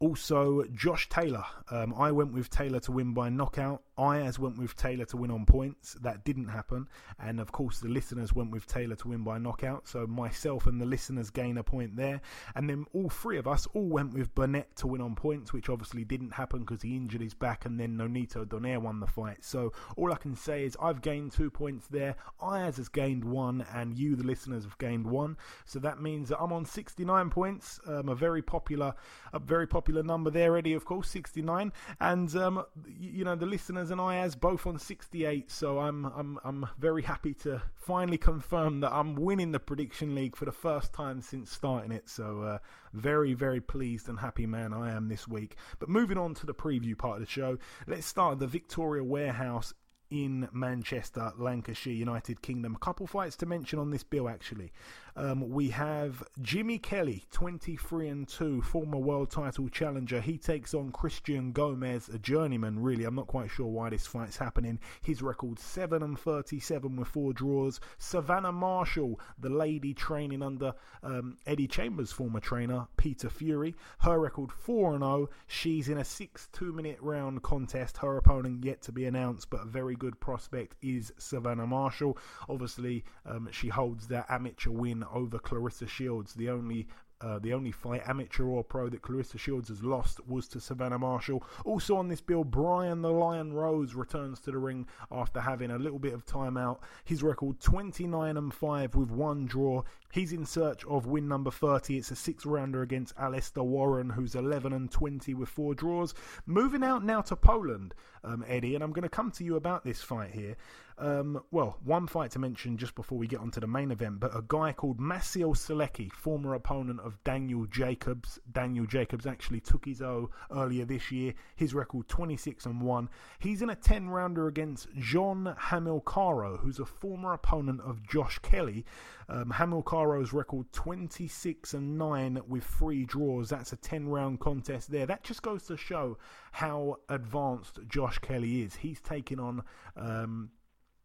Also, Josh Taylor. Um, I went with Taylor to win by knockout. Ayaz went with Taylor to win on points. That didn't happen. And of course, the listeners went with Taylor to win by knockout. So myself and the listeners gain a point there. And then all three of us all went with Burnett to win on points, which obviously didn't happen because he injured his back. And then Nonito Donaire won the fight. So all I can say is I've gained two points there. Ayaz has gained one, and you, the listeners, have gained one. So that means that I'm on 69 points. Um, a very popular, a very popular number there, Eddie. Of course, 69. And um, you know the listeners and Ayaz both on 68. So I'm I'm I'm very happy to finally confirm that I'm winning the prediction league for the first time since starting it. So uh, very very pleased and happy man I am this week. But moving on to the preview part of the show, let's start the Victoria Warehouse in Manchester, Lancashire, United Kingdom. A couple fights to mention on this bill actually. Um, we have Jimmy Kelly, 23 and 2, former world title challenger. He takes on Christian Gomez, a journeyman, really. I'm not quite sure why this fight's happening. His record 7 and 37 with four draws. Savannah Marshall, the lady training under um, Eddie Chambers' former trainer, Peter Fury. Her record 4 and 0. She's in a 6 2 minute round contest. Her opponent yet to be announced, but a very good prospect is Savannah Marshall. Obviously, um, she holds that amateur win over Claressa Shields. The only uh, the only fight, amateur or pro, that Claressa Shields has lost was to Savannah Marshall. Also on this bill, Brian the Lion Rose returns to the ring after having a little bit of time out. His record 29 and 5 with one draw. He's in search of win number 30. It's a six rounder against Alistair Warren, who's 11 and 20 with four draws. Moving out now to Poland, um, Eddie, and I'm going to come to you about this fight here. Um, well, one fight to mention just before we get onto the main event, but a guy called Maciej Sulecki, former opponent of Daniel Jacobs. Daniel Jacobs actually took his O earlier this year. His record 26 and 1. He's in a 10 rounder against John Hamilcaro, who's a former opponent of Josh Kelly. Um, Hamilcaro's record 26 and 9 with three draws. That's a 10 round contest there. That just goes to show how advanced Josh Kelly is. He's taking on. Um,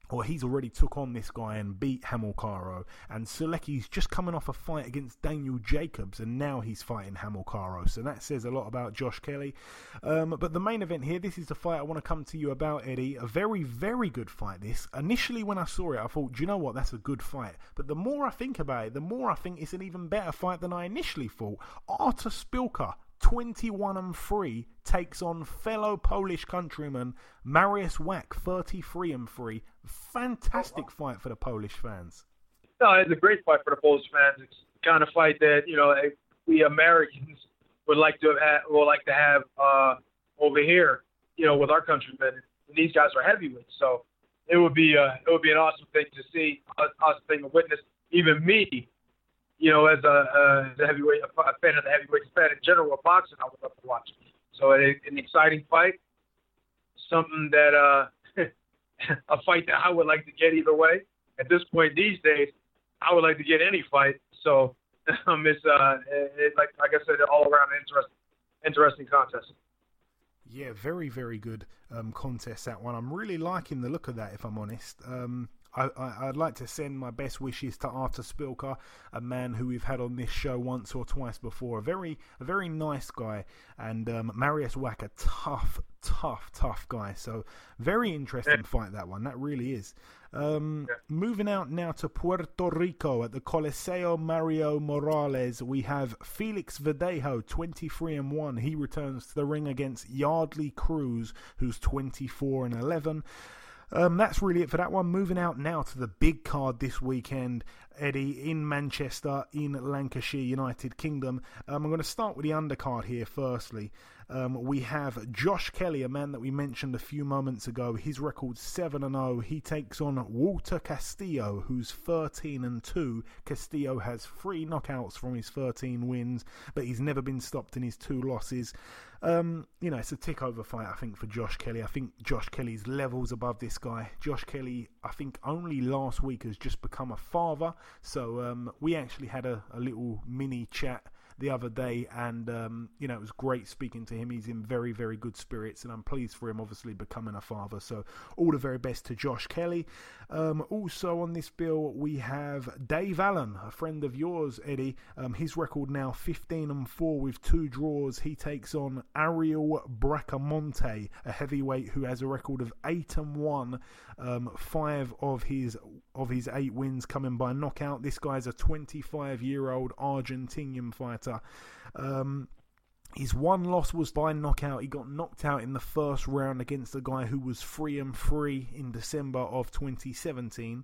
or he's already took on this guy and beat Hamilcaro. And Sulecki's just coming off a fight against Daniel Jacobs, and now he's fighting Hamilcaro. So that says a lot about Josh Kelly. Um, but the main event here, this is the fight I want to come to you about, Eddie. A very, very good fight. This initially, when I saw it, I thought, do you know what? That's a good fight. But the more I think about it, the more I think it's an even better fight than I initially thought. Artur Szpilka 21 and 3 takes on fellow Polish countryman Mariusz Wach 33 and 3 fantastic fight for the Polish fans. No it's a great fight for the Polish fans. It's the kind of fight that you know we Americans would like to have would like to have uh, over here you know with our countrymen. And these guys are heavyweights so it would be uh, it would be an awesome thing to see us, us being a witness. Even me you know, as a, as a heavyweight, a fan of the heavyweight fan in general of boxing, I would love to watch. So an, an exciting fight, something that uh, a fight that I would like to get either way. At this point these days, I would like to get any fight. So um, it's uh, it, like like I said, all around interesting, interesting contest. Yeah, very very good um, contest that one. I'm really liking the look of that. If I'm honest. Um, I, would like to send my best wishes to Artur Szpilka, a man who we've had on this show once or twice before. A very, a very nice guy, and um, Mariusz Wach, a tough, tough, tough guy. So very interesting yeah. fight that one. That really is. Um, yeah. Moving out now to Puerto Rico at the Coliseo Mario Morales, we have Felix Verdejo, 23 and 1. He returns to the ring against Yardley Cruz, who's 24 and 11. Um, that's really it for that one. Moving out now to the big card this weekend, Eddie, in Manchester, in Lancashire, United Kingdom. Um, I'm going to start with the undercard here, firstly. Um, we have Josh Kelly, a man that we mentioned a few moments ago. His record 7 and 0. He takes on Walter Castillo, who's 13 and 2. Castillo has three knockouts from his 13 wins, but he's never been stopped in his two losses. Um, you know, it's a tick over fight, I think, for Josh Kelly. I think Josh Kelly's levels above this guy. Josh Kelly, I think, only last week has just become a father. So um, we actually had a, a little mini chat the other day, and um, you know it was great speaking to him. He's in very very good spirits, and I'm pleased for him, obviously becoming a father. So all the very best to Josh Kelly. Um, also on this bill we have Dave Allen, a friend of yours, Eddie. Um, his record now 15 and four with two draws. He takes on Ariel Bracamonte, a heavyweight who has a record of eight and one. Um, five of his of his eight wins coming by knockout. This guy's a 25 year old Argentinian fighter. Um, his one loss was by knockout. He got knocked out in the first round against a guy who was free and free in December of 2017.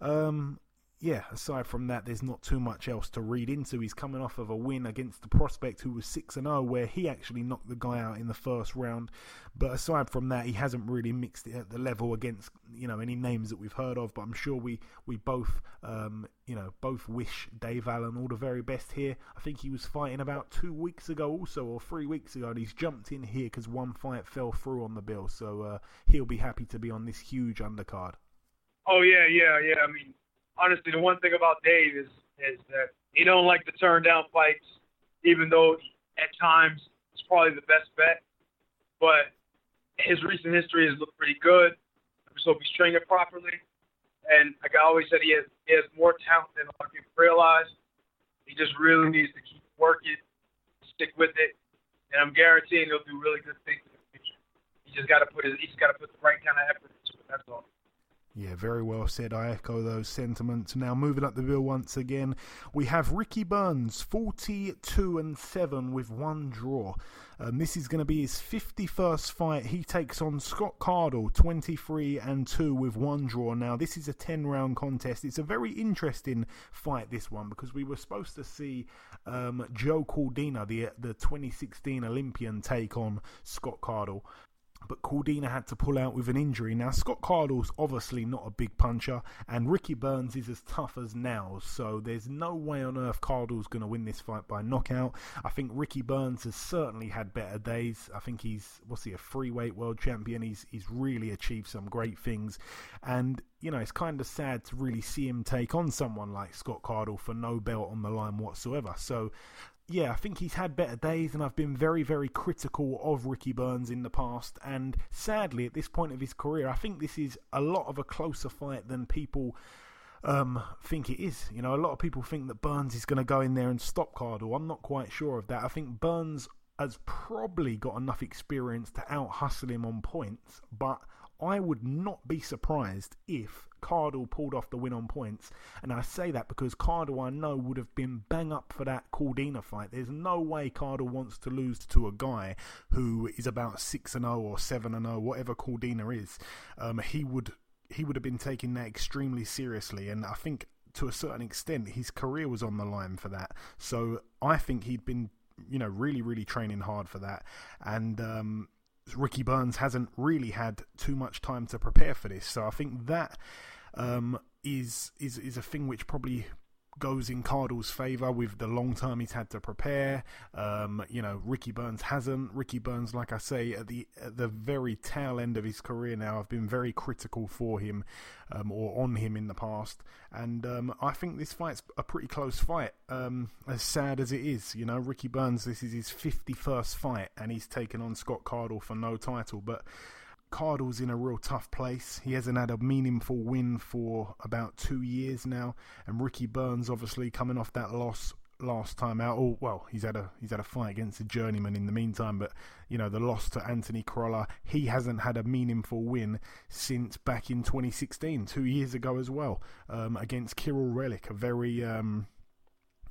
Um, yeah, aside from that, there's not too much else to read into. He's coming off of a win against the prospect who was 6 and 0, where he actually knocked the guy out in the first round. But aside from that, he hasn't really mixed it at the level against you know any names that we've heard of. But I'm sure we we both um, you know both wish Dave Allen all the very best here. I think he was fighting about two weeks ago, also or three weeks ago, and he's jumped in here because one fight fell through on the bill. So uh, he'll be happy to be on this huge undercard. Oh yeah, yeah, yeah. I mean honestly, the one thing about Dave is is that he don't like to turn down fights, even though at times it's probably the best bet. But his recent history has looked pretty good. So if he's training properly, and like I always said, he has he has more talent than a lot of people realize. He just really needs to keep working, stick with it, and I'm guaranteeing he'll do really good things in the future. He just got to put his he's got to put the right kind of effort into it. That's all. Yeah, very well said. I echo those sentiments. Now, moving up the bill once again, we have Ricky Burns, 42 and 7 with one draw. Um, this is going to be his 51st fight. He takes on Scott Cardle, 23 and 2 with one draw. Now, this is a 10 round contest. It's a very interesting fight, this one, because we were supposed to see um, Joe Cordina, the, the 2016 Olympian, take on Scott Cardle but Cordina had to pull out with an injury. Now, Scott Cardle's obviously not a big puncher, and Ricky Burns is as tough as nails, so there's no way on earth Cardle's going to win this fight by knockout. I think Ricky Burns has certainly had better days. I think he's, what's he, a free weight world champion. He's, he's really achieved some great things, and you know, it's kind of sad to really see him take on someone like Scott Cardle for no belt on the line whatsoever. So yeah, I think he's had better days, and I've been very, very critical of Ricky Burns in the past. And sadly, at this point of his career, I think this is a lot of a closer fight than people um, think it is. You know, a lot of people think that Burns is going to go in there and stop Cardle. I'm not quite sure of that. I think Burns has probably got enough experience to out hustle him on points, but I would not be surprised if Cardle pulled off the win on points. And I say that because Cardle, I know, would have been bang up for that Cordina fight. There's no way Cardle wants to lose to a guy who is about 6 and 0 or 7 and 0, whatever Cordina is. Um, he would he would have been taking that extremely seriously. And I think to a certain extent, his career was on the line for that. So I think he'd been, you know, really, really training hard for that. And, um, Ricky Burns hasn't really had too much time to prepare for this. So I think that um, is is is a thing which probably goes in Cardle's favour with the long time he's had to prepare. Um, you know, Ricky Burns hasn't. Ricky Burns, like I say, at the at the very tail end of his career now, I've been very critical for him um, or on him in the past, and um, I think this fight's a pretty close fight. Um, as sad as it is, you know, Ricky Burns, this is his fifty-first fight, and he's taken on Scott Cardle for no title, but Cardle's in a real tough place. He hasn't had a meaningful win for about two years now, and Ricky Burns obviously coming off that loss last time out. Oh well, he's had a he's had a fight against a journeyman in the meantime, but you know the loss to Anthony Crolla, he hasn't had a meaningful win since back in 2016, two years ago as well, um, against Kirill Relikh, a very um,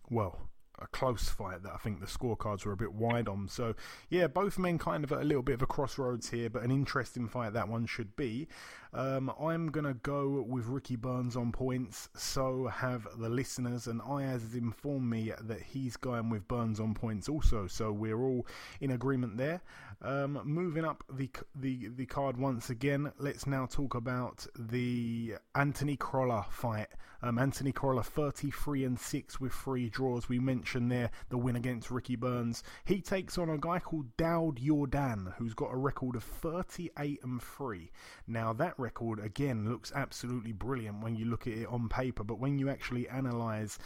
well a close fight that I think the scorecards were a bit wide on. So, yeah, both men kind of at a little bit of a crossroads here, but an interesting fight that one should be. Um, I'm going to go with Ricky Burns on points, so have the listeners, and Ayaz has informed me that he's going with Burns on points also, so we're all in agreement there. Um, moving up the, the, the card once again, let's now talk about the Anthony Crolla fight. Um, Anthony Crolla 33 and 6 with three draws. We mentioned there the win against Ricky Burns. He takes on a guy called Daud Yordan, who's got a record of 38 and 3. Now, that record again looks absolutely brilliant when you look at it on paper, but when you actually analyse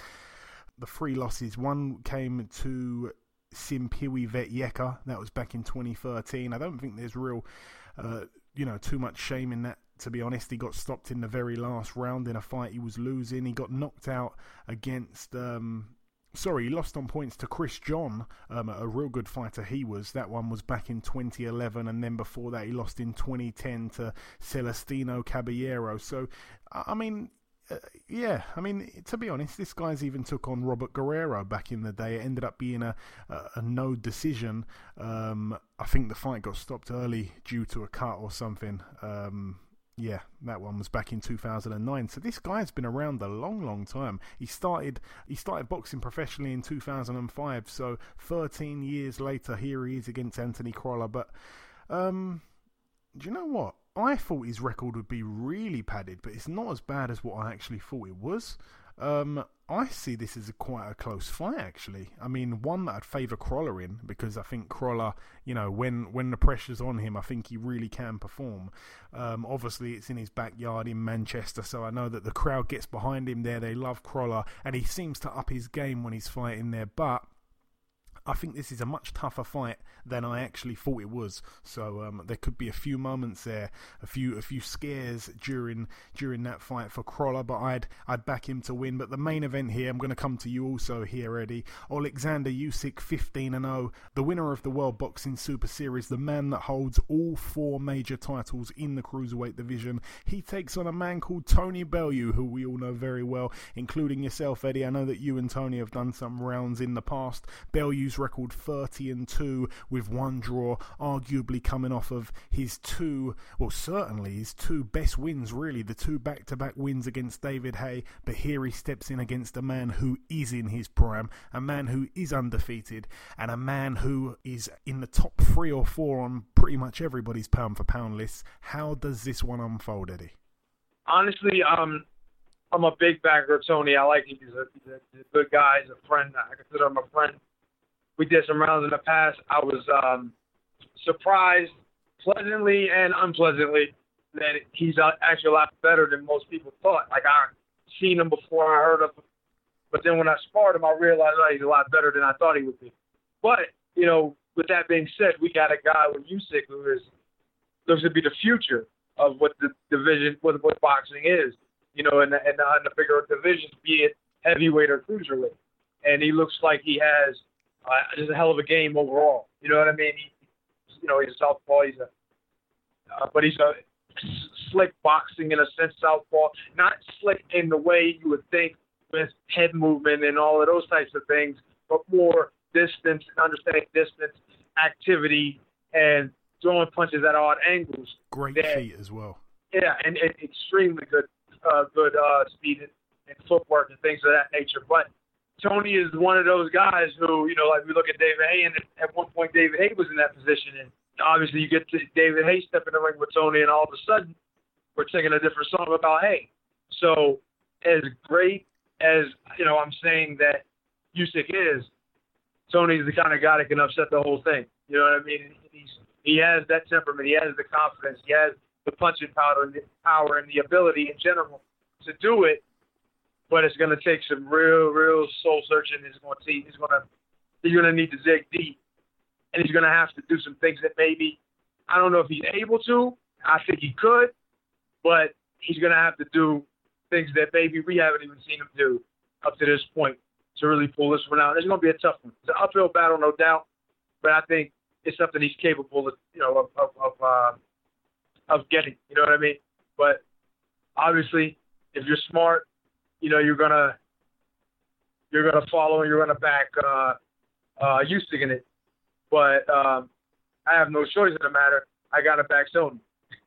the three losses. One came to Simpiwe Vetyeka. That was back in 2013. I don't think there's real, uh, you know, too much shame in that. To be honest, he got stopped in the very last round in a fight he was losing. He got knocked out against. Um, sorry, he lost on points to Chris John, um, a real good fighter he was. That one was back in 2011, and then before that, he lost in 2010 to Celestino Caballero. So, I mean, uh, yeah, I mean, to be honest, this guy's even took on Robert Guerrero back in the day. It ended up being a, a, a no decision. Um, I think the fight got stopped early due to a cut or something. Um, yeah, that one was back in 2009. So this guy's been around a long, long time. He started he started boxing professionally in 2005. So 13 years later, here he is against Anthony Crolla. But um, do you know what? I thought his record would be really padded, but it's not as bad as what I actually thought it was. Um, I see this as a quite a close fight, actually. I mean, one that I'd favour Crolla in because I think Crolla, you know, when when the pressure's on him, I think he really can perform. Um, obviously, it's in his backyard in Manchester, so I know that the crowd gets behind him there. They love Crolla, and he seems to up his game when he's fighting there. But I think this is a much tougher fight than I actually thought it was. So um, there could be a few moments there, a few a few scares during during that fight for Crolla, but I'd I'd back him to win. But the main event here, I'm going to come to you also here, Eddie. Alexander Usyk, 15 and 0, the winner of the World Boxing Super Series, the man that holds all four major titles in the cruiserweight division. He takes on a man called Tony Bellew, who we all know very well, including yourself, Eddie. I know that you and Tony have done some rounds in the past. Bellew's record 30 and 2 with one draw, arguably coming off of his two, well, certainly his two best wins, really, the two back to back wins against David Haye. But here he steps in against a man who is in his prime, a man who is undefeated, and a man who is in the top three or four on pretty much everybody's pound for pound list. How does this one unfold, Eddie? Honestly, um, I'm a big backer of Tony. I like him. He's a, he's a good guy. He's a friend. I consider him a friend we did some rounds in the past. I was um, surprised, pleasantly and unpleasantly, that he's uh, actually a lot better than most people thought. Like I seen him before, I heard of him, but then when I sparred him, I realized oh, he's a lot better than I thought he would be. But you know, with that being said, we got a guy with Usyk who is looks to be the future of what the division, what what boxing is. You know, in the, in the, the bigger divisions, be it heavyweight or cruiserweight, and he looks like he has uh, just a hell of a game overall. You know what I mean? He, you know, he's a southpaw. He's a, uh, but he's a slick boxing in a sense southpaw. Not slick in the way you would think with head movement and all of those types of things, but more distance, understanding distance, activity, and throwing punches at odd angles. Great that, feet as well. Yeah, and, and extremely good, uh, good uh, speed and, and footwork and things of that nature. But Tony is one of those guys who, you know, like we look at David Haye, and at one point David Haye was in that position, and obviously you get to David Haye step in the ring with Tony, and all of a sudden we're singing a different song about Haye. So as great as you know, I'm saying that Usyk is, Tony's the kind of guy that can upset the whole thing. You know what I mean? He's he has that temperament, he has the confidence, he has the punching power and the power and the ability in general to do it but it's going to take some real, real soul searching. He's going to see. He's going to. He's going to need to dig deep, and he's going to have to do some things that maybe I don't know if he's able to. I think he could, but he's going to have to do things that maybe we haven't even seen him do up to this point to really pull this one out. It's going to be a tough one. It's an uphill battle, no doubt, but I think it's something he's capable of, you know, of of of, uh, of getting. You know what I mean? But obviously, if you're smart you know you're gonna you're gonna follow and you're gonna back uh, uh, Usyk in it. But um, I have no choice in the matter. I gotta back Sony.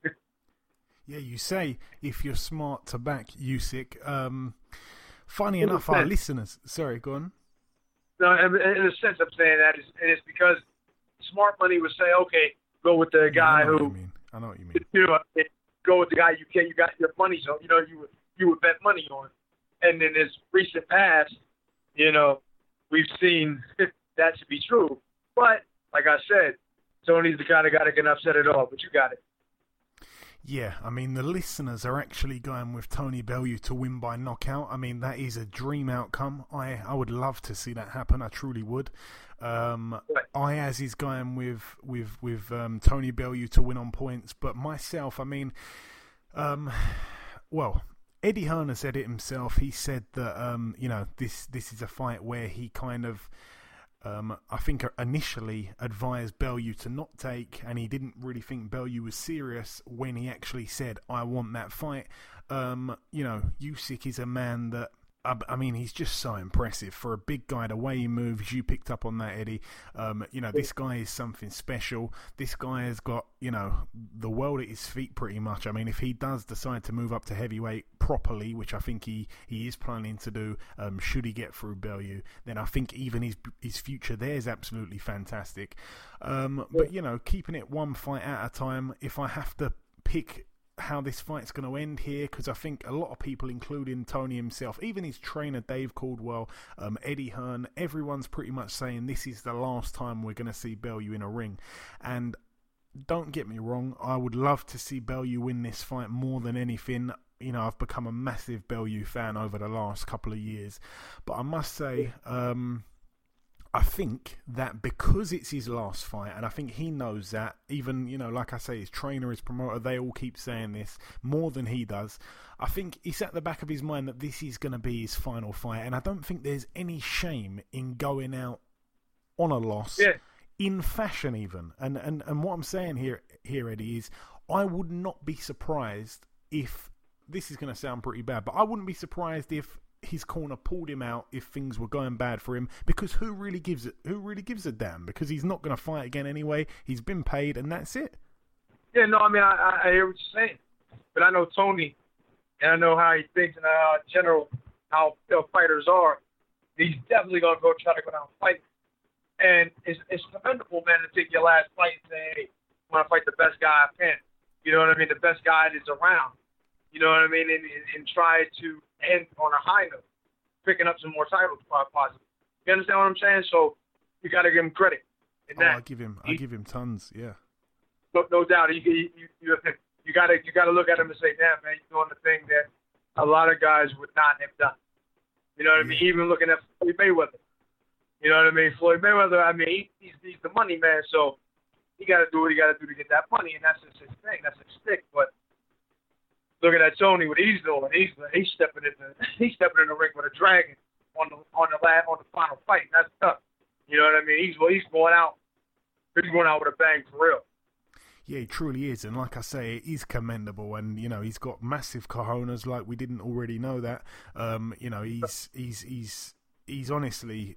yeah, you say if you're smart to back Usyk. Um, funny in enough, our listeners. Sorry, go on. No, in, a sense, I'm saying that is, and it's because smart money would say, okay, go with the guy yeah, I who. you mean. I know what you mean. You know, go with the guy you can. You got your money, so you know you would you would bet money on and in his recent past, you know, we've seen that to be true. But like I said, Tony's the kind of guy that can upset it all. But you got it. Yeah, I mean the listeners are actually going with Tony Bellew to win by knockout. I mean that is a dream outcome. I I would love to see that happen. I truly would. Um, Ayaz is going with with with um, Tony Bellew to win on points, but myself, I mean, um, well, Eddie Hearn said it himself. He said that um, you know this this is a fight where he kind of um, I think initially advised Bellew to not take, and he didn't really think Bellew was serious when he actually said, "I want that fight." Um, you know, Usyk is a man that I, mean, he's just so impressive for a big guy. The way he moves, you picked up on that, Eddie. Um, you know, this guy is something special. This guy has got, you know, the world at his feet pretty much. I mean, if he does decide to move up to heavyweight properly, which I think he, he is planning to do, um, should he get through Bellew, then I think even his his future there is absolutely fantastic. Um, but you know, keeping it one fight at a time. If I have to pick how this fight's going to end here because I think a lot of people, including Tony himself, even his trainer Dave Coldwell, um, Eddie Hearn, everyone's pretty much saying this is the last time we're going to see Bellew in a ring. And don't get me wrong, I would love to see Bellew win this fight more than anything. You know, I've become a massive Bellew fan over the last couple of years, but I must say, um, I think that because it's his last fight, and I think he knows that, even, you know, like I say, his trainer, his promoter, they all keep saying this more than he does. I think it's at the back of his mind that this is going to be his final fight, and I don't think there's any shame in going out on a loss. Yeah. In fashion, even, and, and and what I'm saying here, here, Eddie, is I would not be surprised if this is going to sound pretty bad, but I wouldn't be surprised if his corner pulled him out if things were going bad for him because who really gives it who really gives a damn? Because he's not going to fight again anyway. He's been paid and that's it. Yeah no i mean i i hear what you're saying. But i know tony and i know how he thinks and how general how fighters are. He's definitely going to go try to go down and fight. And it's it's commendable man to take your last fight and say hey i want to fight the best guy i can. You know what i mean? The best guy that's around you know what I mean, and, and, and try to end on a high note, picking up some more titles possibly. You understand what I'm saying? So you got to give him credit. In oh, that. I give him, I give him tons. Yeah. No, no doubt. You you you you got to you got to look at him and say, damn man, you're doing the thing that a lot of guys would not have done. You know what I mean? Even looking at Floyd Mayweather. You know what I mean? Floyd Mayweather. I mean, he, he's he's the money man, so he got to do what he got to do to get that money, and that's just his thing. That's his stick. But looking at Tony, what he's doing, he's he's stepping in the he's stepping in the ring with a dragon on the on the last on the final fight. That's tough. You know what I mean? He's he's going out. He's going out with a bang for real. Yeah, he truly is, and like I say, is commendable. And you know, he's got massive cojones, like we didn't already know that. Um, you know, he's he's he's he's honestly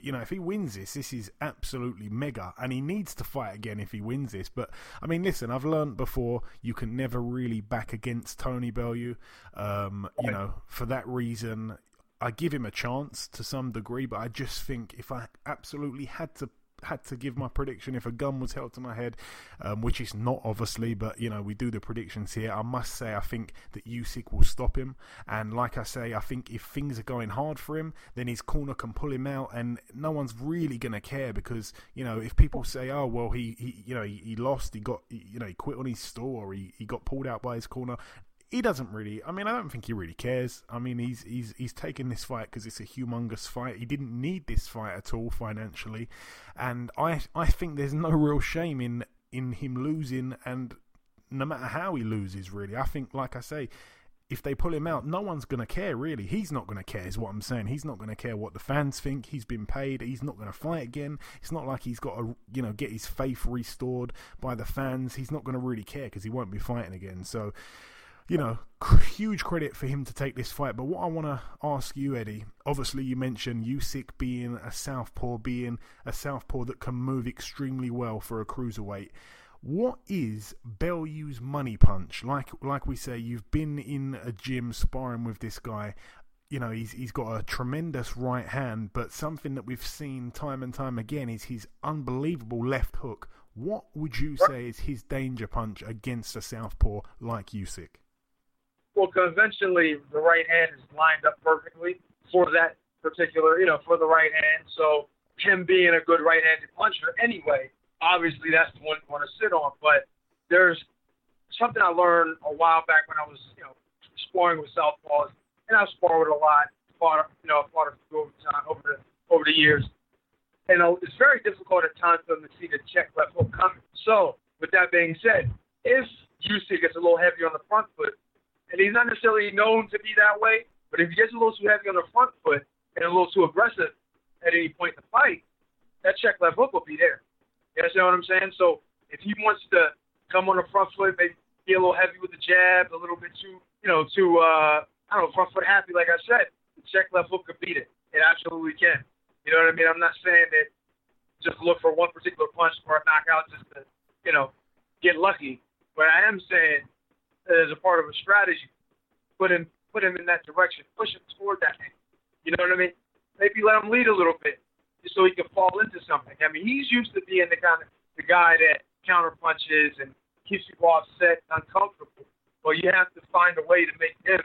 you know, if he wins this, this is absolutely mega, and he needs to fight again if he wins this. But I mean, listen, I've learned before you can never really back against Tony Bellew. Um, you know, for that reason, I give him a chance to some degree, but I just think if I absolutely had to had to give my prediction if a gun was held to my head, um, which is not obviously, but you know we do the predictions here. I must say I think that Usyk will stop him, and like I say, I think if things are going hard for him, then his corner can pull him out, and no one's really gonna care because you know if people say, oh well, he, he you know he, he lost, he got you know he quit on his store, he he got pulled out by his corner, he doesn't really. I mean, I don't think he really cares. I mean, he's he's he's taking this fight because it's a humongous fight. He didn't need this fight at all financially, and I I think there's no real shame in in him losing. And no matter how he loses, really, I think, like I say, if they pull him out, no one's going to care, really. He's not going to care, is what I'm saying. He's not going to care what the fans think. He's been paid. He's not going to fight again. It's not like he's got to, you know, get his faith restored by the fans. He's not going to really care because he won't be fighting again. So, you know, huge credit for him to take this fight. But what I want to ask you, Eddie, obviously you mentioned Usyk being a southpaw, being a southpaw that can move extremely well for a cruiserweight. What is Bellew's money punch? Like, like we say, you've been in a gym sparring with this guy. You know, he's he's got a tremendous right hand, but something that we've seen time and time again is his unbelievable left hook. What would you say is his danger punch against a southpaw like Usyk? Well, conventionally, the right hand is lined up perfectly for that particular, you know, for the right hand. So him being a good right-handed puncher, anyway, obviously that's the one you want to sit on. But there's something I learned a while back when I was, you know, sparring with southpaws, and I've sparred with a lot, fought, you know, fought over time over the over the years. And uh, it's very difficult at times for them to see the check left hook coming. So, with that being said, if Usyk gets a little heavy on the front foot, and he's not necessarily known to be that way, but if he gets a little too heavy on the front foot and a little too aggressive at any point in the fight, that check left hook will be there. You understand what I'm saying? So if he wants to come on the front foot, maybe be a little heavy with the jab, a little bit too, you know, too, uh, I don't know, front foot happy, like I said, the check left hook could beat it. It absolutely can. You know what I mean? I'm not saying that just look for one particular punch or a knockout just to, you know, get lucky. But I am saying as a part of a strategy, put him put him in that direction, push him toward that. You know what I mean? Maybe let him lead a little bit, just so he can fall into something. I mean, he's used to being the kind of the guy that counter punches and keeps you offset, uncomfortable. Well, you have to find a way to make him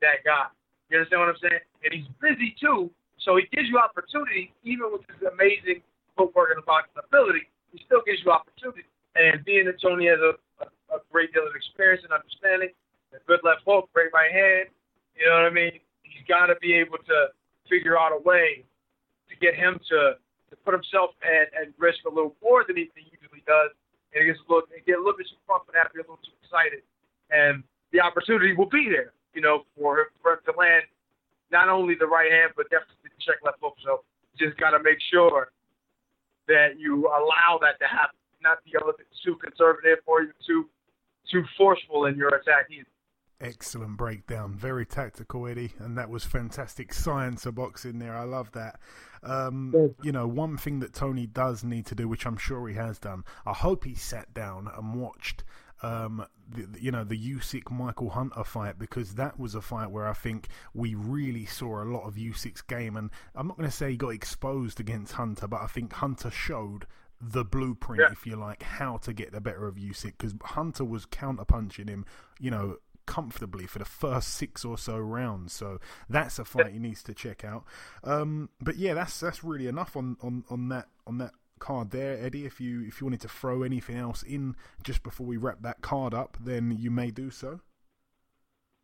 that guy. You understand what I'm saying? And he's busy too, so he gives you opportunity, even with his amazing footwork and boxing ability. He still gives you opportunity. And being that Tony has a, a, a great deal of experience and understanding, a good left hook, great right hand, you know what I mean? He's got to be able to figure out a way to get him to, to put himself at, at risk a little more than he, he usually does. And he gets a little, get a little bit too and happy, a little too excited. And the opportunity will be there, you know, for, for him to land not only the right hand, but definitely the check left hook. So you just got to make sure that you allow that to happen, not be a little bit too conservative or even too too forceful in your attack either. Excellent breakdown, very tactical, Eddie, and that was fantastic science of boxing there. I love that. Um, you know, one thing that Tony does need to do, which I'm sure he has done, I hope he sat down and watched um, the, you know, the Usyk Michael Hunter fight because that was a fight where I think we really saw a lot of Usyk's game, and I'm not going to say he got exposed against Hunter, but I think Hunter showed the blueprint, yeah. if you like, how to get the better of Usyk because Hunter was counterpunching him, you know, comfortably for the first six or so rounds. So that's a fight he needs to check out. Um, but yeah, that's that's really enough on, on, on that on that card there, Eddie. If you if you wanted to throw anything else in just before we wrap that card up, then you may do so.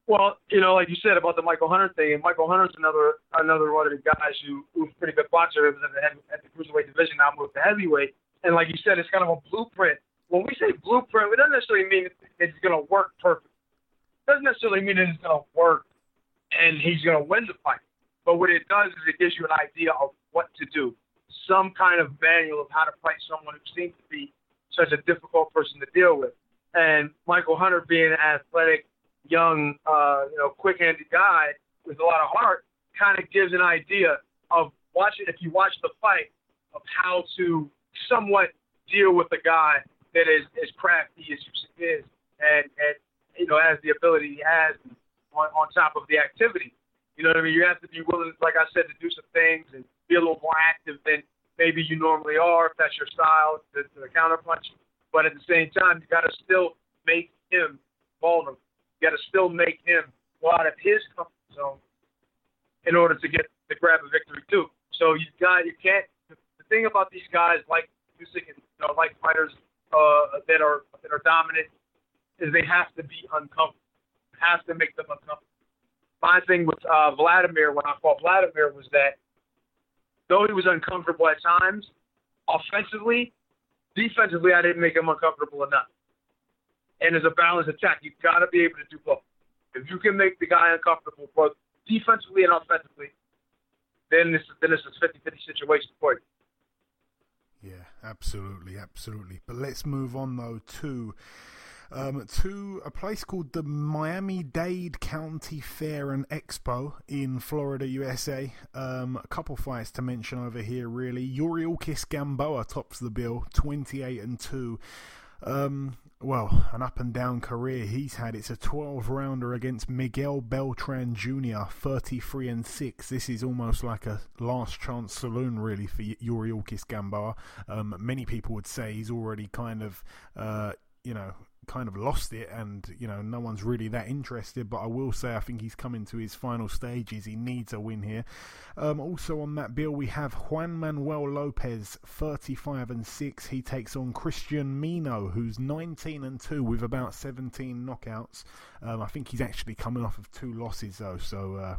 Well, you know, like you said about the Michael Hunter thing, and Michael Hunter's another another one of the guys who who's a pretty good boxer. It was at the, heavy, at the cruiserweight division. Now moved to heavyweight, and like you said, it's kind of a blueprint. When we say blueprint, it doesn't necessarily mean it's going to work perfect. It doesn't necessarily mean it's going to work and he's going to win the fight. But what it does is it gives you an idea of what to do, some kind of manual of how to fight someone who seems to be such a difficult person to deal with. And Michael Hunter, being an athletic, young, uh, you know, quick-handed guy with a lot of heart, kind of gives an idea of watching. If you watch the fight, of how to somewhat deal with a guy that is as crafty as Usyk is, and and you know has the ability he has on, on top of the activity. You know what I mean? You have to be willing, like I said, to do some things and be a little more active than maybe you normally are if that's your style, to, to the counterpunch. But at the same time, you got to still make him vulnerable. You got to still make him go out of his comfort zone in order to get to grab a victory too. So you got you can't. Thing about these guys like Usyk and you know, like fighters uh, that are that are dominant is they have to be uncomfortable. It has to make them uncomfortable. My thing with uh, Vladimir when I fought Vladimir was that though he was uncomfortable at times, offensively, defensively, I didn't make him uncomfortable enough. And as a balanced attack, you've got to be able to do both. If you can make the guy uncomfortable both defensively and offensively, then this then it's a 50-50 situation for you. Absolutely, absolutely. But let's move on though to um, to a place called the Miami Dade County Fair and Expo in Florida, USA. Um, a couple fights to mention over here, really. Yuriorkis Gamboa tops the bill, 28 and 2. Um, well, an up and down career he's had. It's a 12 rounder against Miguel Beltran Jr., 33 and 6. This is almost like a last chance saloon, really, for Yuriorkis Gamboa. Um, many people would say he's already kind of, uh, you know, kind of lost it, and you know no one's really that interested. But I will say I think he's coming to his final stages. He needs a win here. Um, also on that bill we have Juan Manuel Lopez, 35 and six. He takes on Christian Mino, who's 19 and two with about 17 knockouts. Um, I think he's actually coming off of two losses though, so. Uh,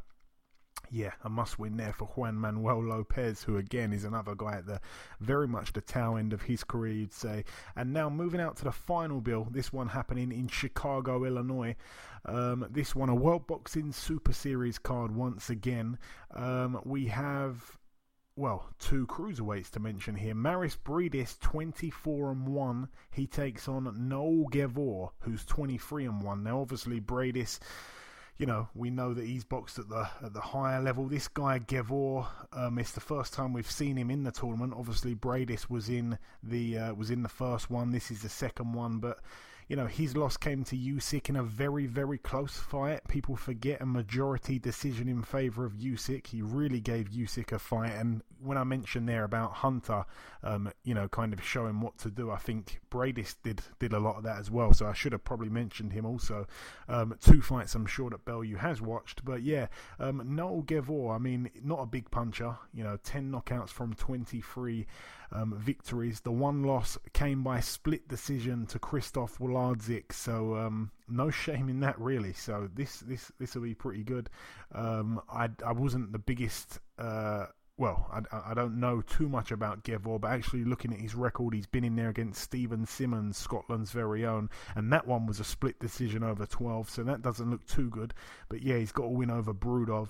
yeah, a must win there for Juan Manuel Lopez, who again is another guy at the very much the tail end of his career, you'd say. And now moving out to the final bill, this one happening in Chicago, Illinois. Um, this one, a World Boxing Super Series card once again. Um, we have well, two cruiserweights to mention here. Mairis Briedis, 24 and 1. He takes on Noel Gevor, who's 23 and 1. Now, obviously, Briedis you know, we know that he's boxed at the at the higher level. This guy Gevor, um, it's the first time we've seen him in the tournament. Obviously, Briedis was in the uh, was in the first one. This is the second one, but you know, his loss came to Usyk in a very, very close fight. People forget a majority decision in favour of Usyk. He really gave Usyk a fight. And when I mentioned there about Hunter, um, you know, kind of showing what to do, I think Briedis did did a lot of that as well. So I should have probably mentioned him also. Um, two fights I'm sure that Bellew has watched. But yeah, um, Noel Gevor, I mean, not a big puncher. You know, 10 knockouts from 23 um, victories. The one loss came by split decision to Krzysztof Wlodarczyk, so um, no shame in that really. So this this this will be pretty good. Um, I I wasn't the biggest. Uh, well, I, I don't know too much about Gevor, but actually looking at his record, he's been in there against Stephen Simmons, Scotland's very own, and that one was a split decision over 12, so that doesn't look too good. But yeah, he's got a win over Brudov.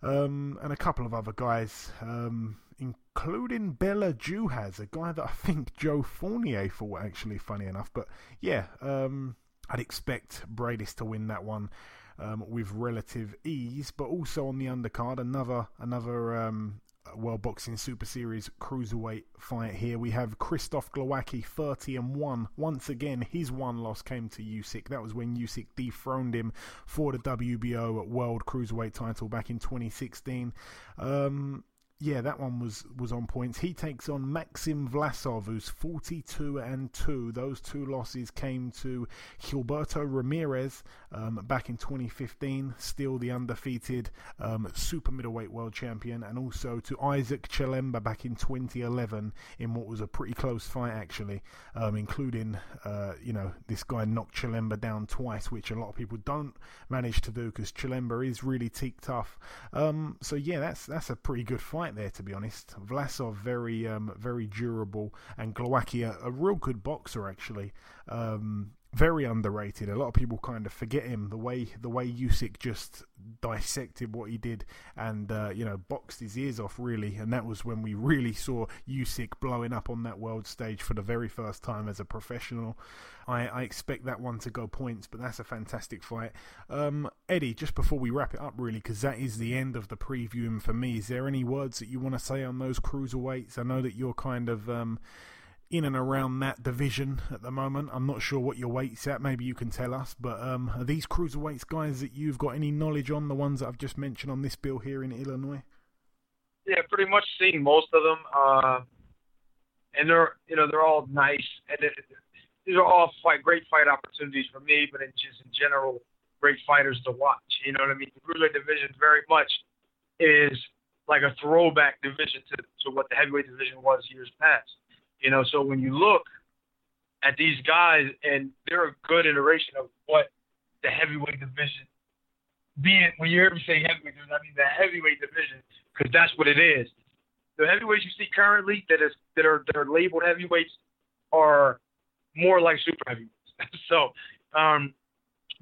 Um, and a couple of other guys. Um, including Bella Juhas, a guy that I think Joe Fournier fought actually, funny enough. But yeah, um, I'd expect Briedis to win that one um, with relative ease. But also on the undercard, another another um, World Boxing Super Series cruiserweight fight here. We have Krzysztof Glowacki, 30 and 1. Once again, his one loss came to Usyk. That was when Usyk dethroned him for the WBO World Cruiserweight title back in 2016. Um, yeah, that one was was on points. He takes on Maxim Vlasov, who's 42 and 2. Those two losses came to Gilberto Ramirez um, back in 2015, still the undefeated um, super middleweight world champion, and also to Isaac Chilemba back in 2011 in what was a pretty close fight, actually, um, including, uh, you know, this guy knocked Chilemba down twice, which a lot of people don't manage to do because Chilemba is really teak tough. Um, so, yeah, that's, that's a pretty good fight there, to be honest. Vlasov very um, very durable, and Glowacki a, a, real good boxer actually. Um, very underrated. A lot of people kind of forget him the way the way Usyk just dissected what he did and uh, you know boxed his ears off really, and that was when we really saw Usyk blowing up on that world stage for the very first time as a professional. I, I expect that one to go points, but that's a fantastic fight. Um, Eddie, just before we wrap it up, really, because that is the end of the previewing for me. Is there any words that you want to say on those cruiserweights? I know that you're kind of um, in and around that division at the moment. I'm not sure what your weight's at. Maybe you can tell us. But um, are these cruiserweights guys that you've got any knowledge on? The ones that I've just mentioned on this bill here in Illinois. Yeah, pretty much seen most of them. Uh, and they're you know they're all nice, and it, these are all fight great fight opportunities for me. But in just in general, great fighters to watch. You know what I mean? The cruiserweight division very much is like a throwback division to, to what the heavyweight division was years past. You know, so when you look at these guys, and they're a good iteration of what the heavyweight division, being when you hear me say heavyweight division, I mean the heavyweight division, because that's what it is. The heavyweights you see currently that is that are that are labeled heavyweights are more like super heavyweights. so, um,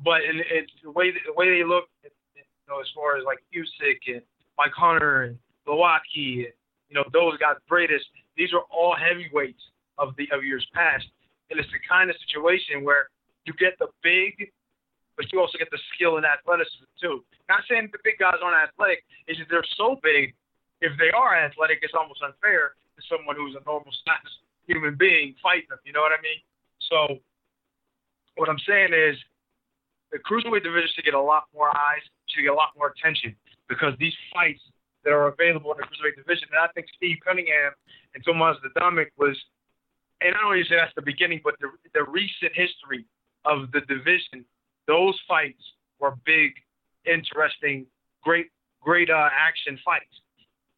but in, in the way the way they look, you know, as far as like Usyk and Mike Hunter and Glowacki, you know, those guys, greatest these are all heavyweights of the of years past, and it's the kind of situation where you get the big, but you also get the skill and athleticism too. Not saying the big guys aren't athletic, it's just they're so big. If they are athletic, it's almost unfair to someone who's a normal size human being fighting them. You know what I mean? So, what I'm saying is, the cruiserweight division should get a lot more eyes, should get a lot more attention because these fights that are available in the cruiserweight division. And I think Steve Cunningham and Tomasz Adamek was, and I don't even say that's the beginning, but the, the recent history of the division, those fights were big, interesting, great, great uh, action fights.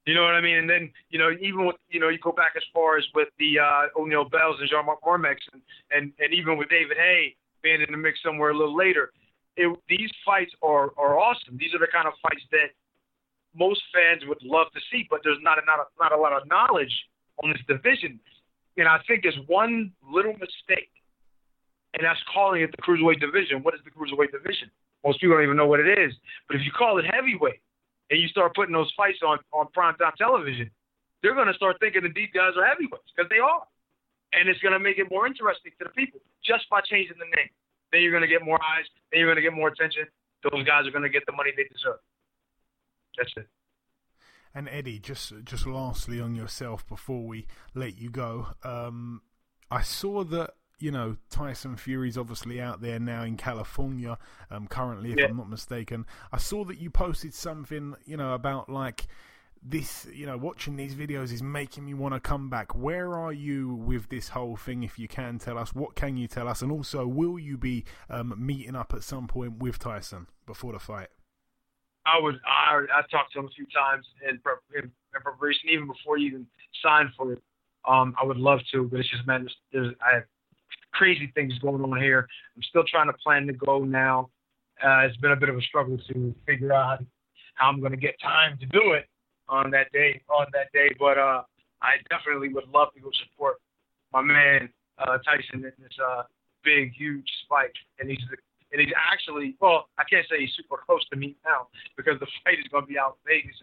You know what I mean? And then, you know, even with, you know, you go back as far as with the uh, O'Neil Bells and Jean-Marc Mormeck and, and, and even with David Haye being in the mix somewhere a little later, it, these fights are, are awesome. These are the kind of fights that most fans would love to see, but there's not a, not a, not a lot of knowledge on this division. And I think there's one little mistake, and that's calling it the cruiserweight division. What is the cruiserweight division? Most people don't even know what it is. But if you call it heavyweight, and you start putting those fights on on primetime television, they're going to start thinking that these guys are heavyweights because they are, and it's going to make it more interesting to the people just by changing the name. Then you're going to get more eyes. Then you're going to get more attention. Those guys are going to get the money they deserve. That's it. And Eddie, just just lastly on yourself before we let you go, um, I saw that you know, Tyson Fury's obviously out there now in California, um, currently, if yeah. I'm not mistaken. I saw that you posted something, you know, about like this, you know, watching these videos is making me want to come back. Where are you with this whole thing? If you can tell us, what can you tell us? And also, will you be um, meeting up at some point with Tyson before the fight? I would. I I talked to him a few times in, in, in preparation, even before you even signed for it. Um, I would love to, but it's just man, there's, there's I have crazy things going on here. I'm still trying to plan to go now. Uh, it's been a bit of a struggle to figure out how I'm going to get time to do it on that day. On that day, but uh, I definitely would love to go support my man uh, Tyson in this uh, big, huge fight. And he's and he's actually well, I can't say he's super close to me now because the fight is going to be out in Vegas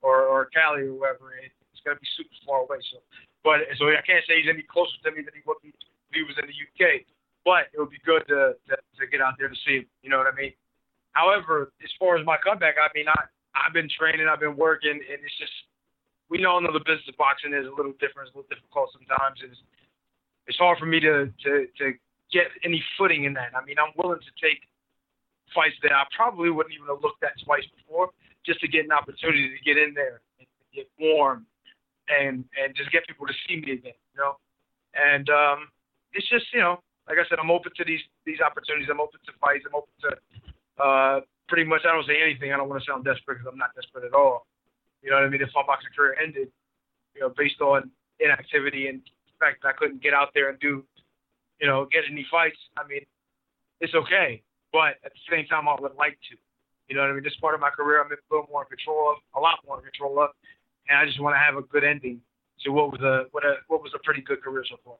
or or Cali or wherever. It's going to be super far away. So, but so I can't say he's any closer to me than he would be he was in the UK. But it would be good to, to to get out there to see him. You know what I mean? However, as far as my comeback, I mean, I I've been training, I've been working, and it's just we all know the business of boxing is a little different, it's a little difficult sometimes. It's it's hard for me to to to get any footing in that. I mean, I'm willing to take fights that I probably wouldn't even have looked at twice before, just to get an opportunity to get in there and get warm and and just get people to see me again, you know. And um, it's just you know, like I said, I'm open to these these opportunities. I'm open to fights. I'm open to uh, pretty much. I don't say anything. I don't want to sound desperate because I'm not desperate at all. You know what I mean? If my boxing career ended, you know, based on inactivity and the fact that I couldn't get out there and do, you know, get any fights, I mean, it's okay. But at the same time, I would like to. You know what I mean? This part of my career, I'm a little more in control of, a lot more control of, and I just want to have a good ending to what was a what a what was a pretty good career so far.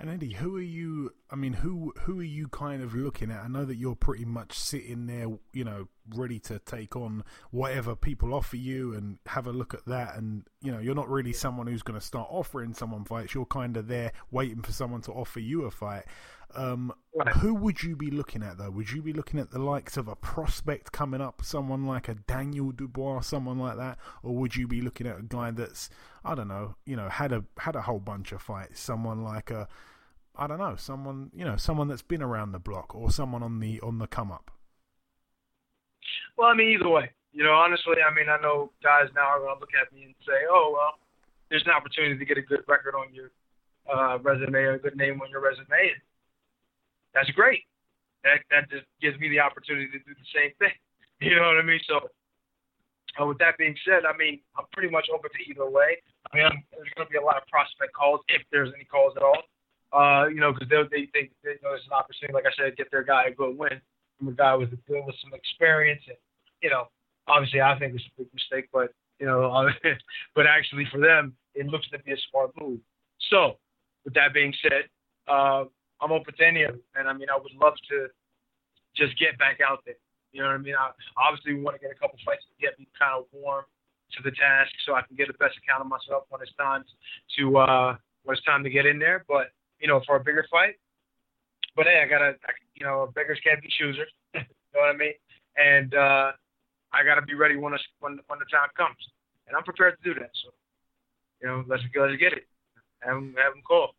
And Eddie, who are you? I mean, who who are you kind of looking at? I know that you're pretty much sitting there, you know, ready to take on whatever people offer you and have a look at that. And you know, you're not really someone who's going to start offering someone fights. You're kind of there waiting for someone to offer you a fight. Um, who would you be looking at though? Would you be looking at the likes of a prospect coming up, someone like a Daniel Dubois, someone like that, or would you be looking at a guy that's I don't know, you know, had a had a whole bunch of fights, someone like a I don't know, someone you know, someone that's been around the block, or someone on the on the come up. Well, I mean, either way, you know, honestly, I mean, I know guys now are going to look at me and say, "Oh, well, there's an opportunity to get a good record on your uh, resume, a good name on your resume." And that's great. That that just gives me the opportunity to do the same thing. You know what I mean? So, uh, with that being said, I mean I'm pretty much open to either way. I mean I'm, there's going to be a lot of prospect calls if there's any calls at all. Uh, you know, because they they think they, know there's an opportunity, like I said, get their guy a good win from a guy with a with some experience, and you know, obviously I think it's a big mistake, but you know, but actually for them it looks to be a smart move. So, with that being said, uh, I'm open to any of it. And I mean, I would love to just get back out there. You know what I mean? I, obviously, want to get a couple fights to get me kind of warm to the task, so I can get the best account of myself when it's time to uh, when it's time to get in there. But you know, for a bigger fight. But hey, I gotta, I, you know, beggars can't be choosers. you know what I mean? And uh, I gotta be ready when it's, when when the time comes, and I'm prepared to do that. So, you know, let's let's get it. Have them, have them call.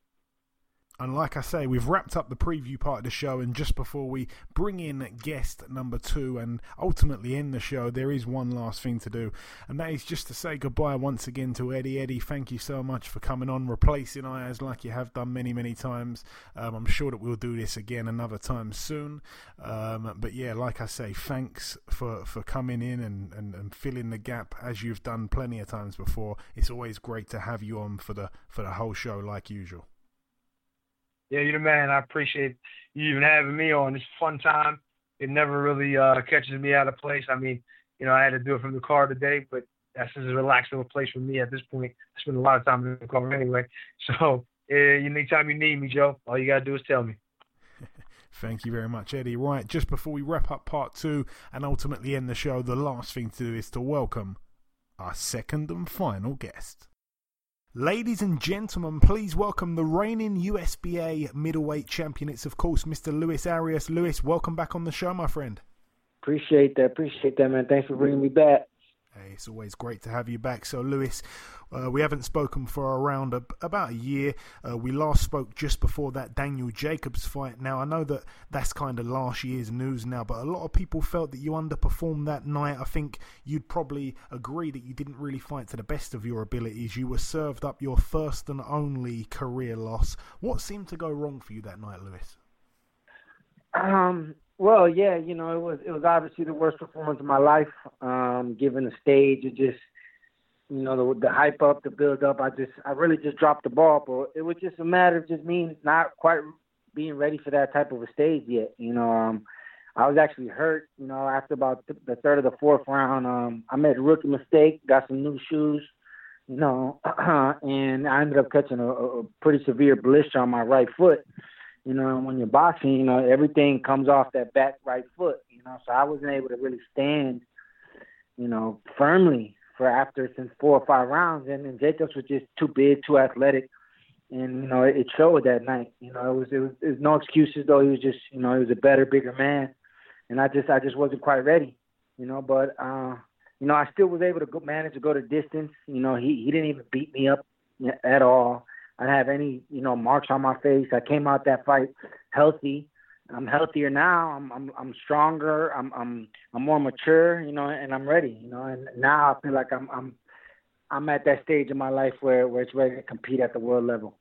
And like I say, we've wrapped up the preview part of the show, and just before we bring in guest number two and ultimately end the show, there is one last thing to do, and that is just to say goodbye once again to Eddie. Eddie, thank you so much for coming on, replacing Ayaz like you have done many, many times. Um, I'm sure that we'll do this again another time soon. Um, but yeah, like I say, thanks for, for coming in and, and, and filling the gap as you've done plenty of times before. It's always great to have you on for the for the whole show, like usual. Yeah, you're the man. I appreciate you even having me on. It's a fun time. It never really uh, catches me out of place. I mean, you know, I had to do it from the car today, but that's just a relaxed little place for me at this point. I spend a lot of time in the car anyway. So, uh, anytime you need me, Joe, all you got to do is tell me. Thank you very much, Eddie. Right, just before we wrap up part two and ultimately end the show, the last thing to do is to welcome our second and final guest. Ladies and gentlemen, please welcome the reigning USBA middleweight champion. It's, of course, Mr. Luis Arias. Luis, welcome back on the show, my friend. Appreciate that. Appreciate that, man. Thanks for bringing me back. Hey, it's always great to have you back. So, Luis, uh, we haven't spoken for around a, about a year. Uh, we last spoke just before that Daniel Jacobs fight. Now, I know that that's kind of last year's news now, but a lot of people felt that you underperformed that night. I think you'd probably agree that you didn't really fight to the best of your abilities. You were served up your first and only career loss. What seemed to go wrong for you that night, Lewis? Um, well, yeah, you know, it was it was obviously the worst performance of my life. Um, given the stage, it just you know the, the hype up, the build up. I just I really just dropped the ball, but it was just a matter of just me not quite being ready for that type of a stage yet. You know, um, I was actually hurt. You know, after about th- the third or the fourth round, um, I made a rookie mistake, got some new shoes. You know, and I ended up catching a, a pretty severe blister on my right foot you know, when you're boxing, you know, everything comes off that back right foot, you know, so I wasn't able to really stand, you know, firmly for after since four or five rounds and, and Jacobs was just too big, too athletic. And, you know, it, it showed that night. You know, it was it was it was no excuses though, he was just you know, he was a better, bigger man. And I just I just wasn't quite ready. You know, but uh you know, I still was able to go, manage to go to distance. You know, he he didn't even beat me up at all. I didn't have any, you know, marks on my face. I came out that fight healthy. I'm healthier now. I'm I'm I'm stronger. I'm I'm I'm more mature, you know, and I'm ready, you know. And now I feel like I'm I'm I'm at that stage in my life where where it's ready to compete at the world level.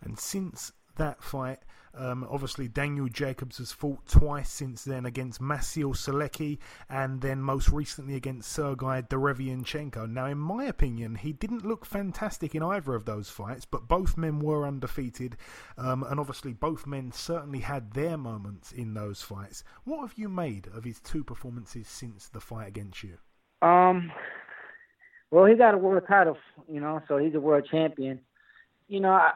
And since that fight, um, obviously, Daniel Jacobs has fought twice since then against Maciej Sulecki and then most recently against Sergei Derevyanchenko. Now, in my opinion, he didn't look fantastic in either of those fights, but both men were undefeated, um, and obviously, both men certainly had their moments in those fights. What have you made of his two performances since the fight against you? Um, well, he got a world title, you know, so he's a world champion. You know, I,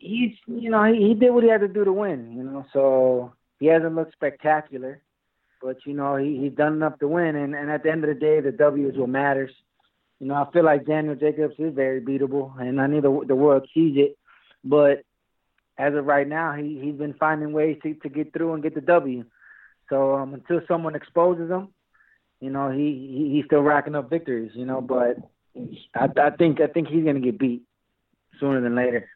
he's you know he, he did what he had to do to win. You know, so he hasn't looked spectacular, but you know he he's done enough to win. And and at the end of the day, the W is what matters. You know, I feel like Daniel Jacobs is very beatable, and I know the the world sees it. But as of right now, he he's been finding ways to to get through and get the W. So um, until someone exposes him, you know, he, he he's still racking up victories. You know, but I I think I think he's gonna get beat sooner than later.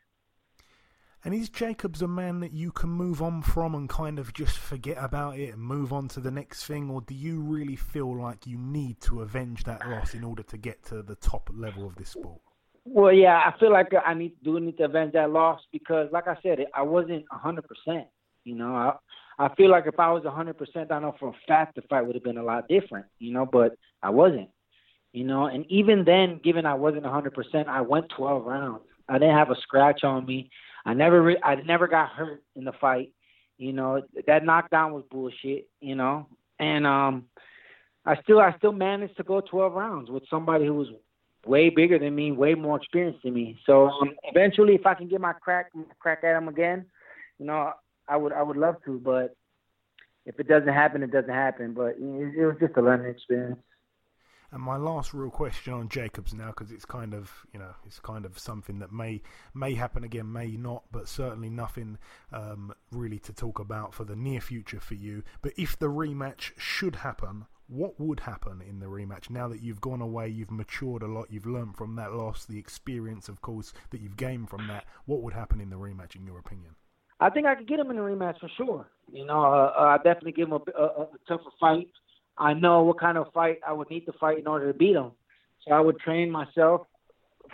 And is Jacobs a man that you can move on from and kind of just forget about it and move on to the next thing, or do you really feel like you need to avenge that loss in order to get to the top level of this sport? Well, yeah, I feel like I need do need to avenge that loss because, like I said, I wasn't hundred percent. You know, I I feel like if I was hundred percent, I know for a fact the fight would have been a lot different. You know, but I wasn't. You know, and even then, given I wasn't hundred percent, I went twelve rounds. I didn't have a scratch on me. I never re- I never got hurt in the fight. You know, that knockdown was bullshit, you know. And um I still I still managed to go 12 rounds with somebody who was way bigger than me, way more experienced than me. So um, eventually if I can get my crack crack at him again, you know, I would I would love to, but if it doesn't happen, it doesn't happen. But it, it was just a learning experience. And my last real question on Jacobs now, because it's kind of you know it's kind of something that may may happen again, may not, but certainly nothing um, really to talk about for the near future for you. But if the rematch should happen, What would happen in the rematch now that you've gone away, you've matured a lot, you've learned from that loss, the experience, of course, that you've gained from that? What would happen in the rematch, in your opinion? I think I could get him in the rematch for sure. You know, uh, uh, I definitely give him a, a, a tougher fight. I know what kind of fight I would need to fight in order to beat him. So I would train myself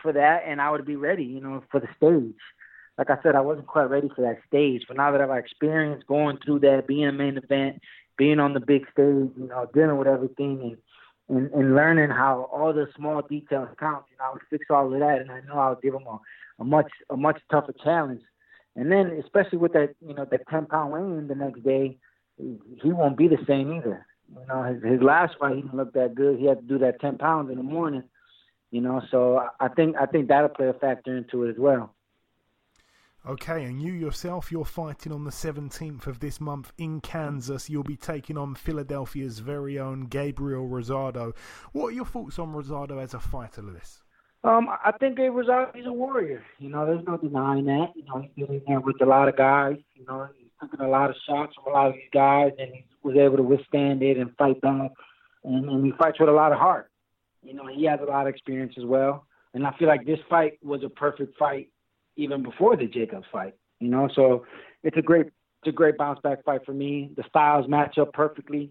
for that, and I would be ready, you know, for the stage. Like I said, I wasn't quite ready for that stage, but now that I've experienced going through that, being a main event, being on the big stage, you know, dealing with everything, and and, and learning how all the small details count, you know, I would fix all of that, and I know I would give him a, a much a much tougher challenge. And then, especially with that, you know, that ten pound weigh-in the next day, he won't be the same either. You know, his his last fight he didn't look that good. He had to do that ten pounds in the morning. You know, so I think I think that'll play a factor into it as well. Okay, and you yourself, you're fighting on the 17th of this month in Kansas. You'll be taking on Philadelphia's very own Gabriel Rosado. What are your thoughts on Rosado as a fighter, Lewis? Um, I think Gabriel Rosado, he's a warrior. You know, there's no denying that. You know, he's been in there with a lot of guys. You know, taking a lot of shots from a lot of these guys, and he was able to withstand it and fight back. And, and he fights with a lot of heart. You know, he has a lot of experience as well. And I feel like this fight was a perfect fight even before the Jacobs fight. You know, so it's a great it's a great bounce back fight for me. The styles match up perfectly.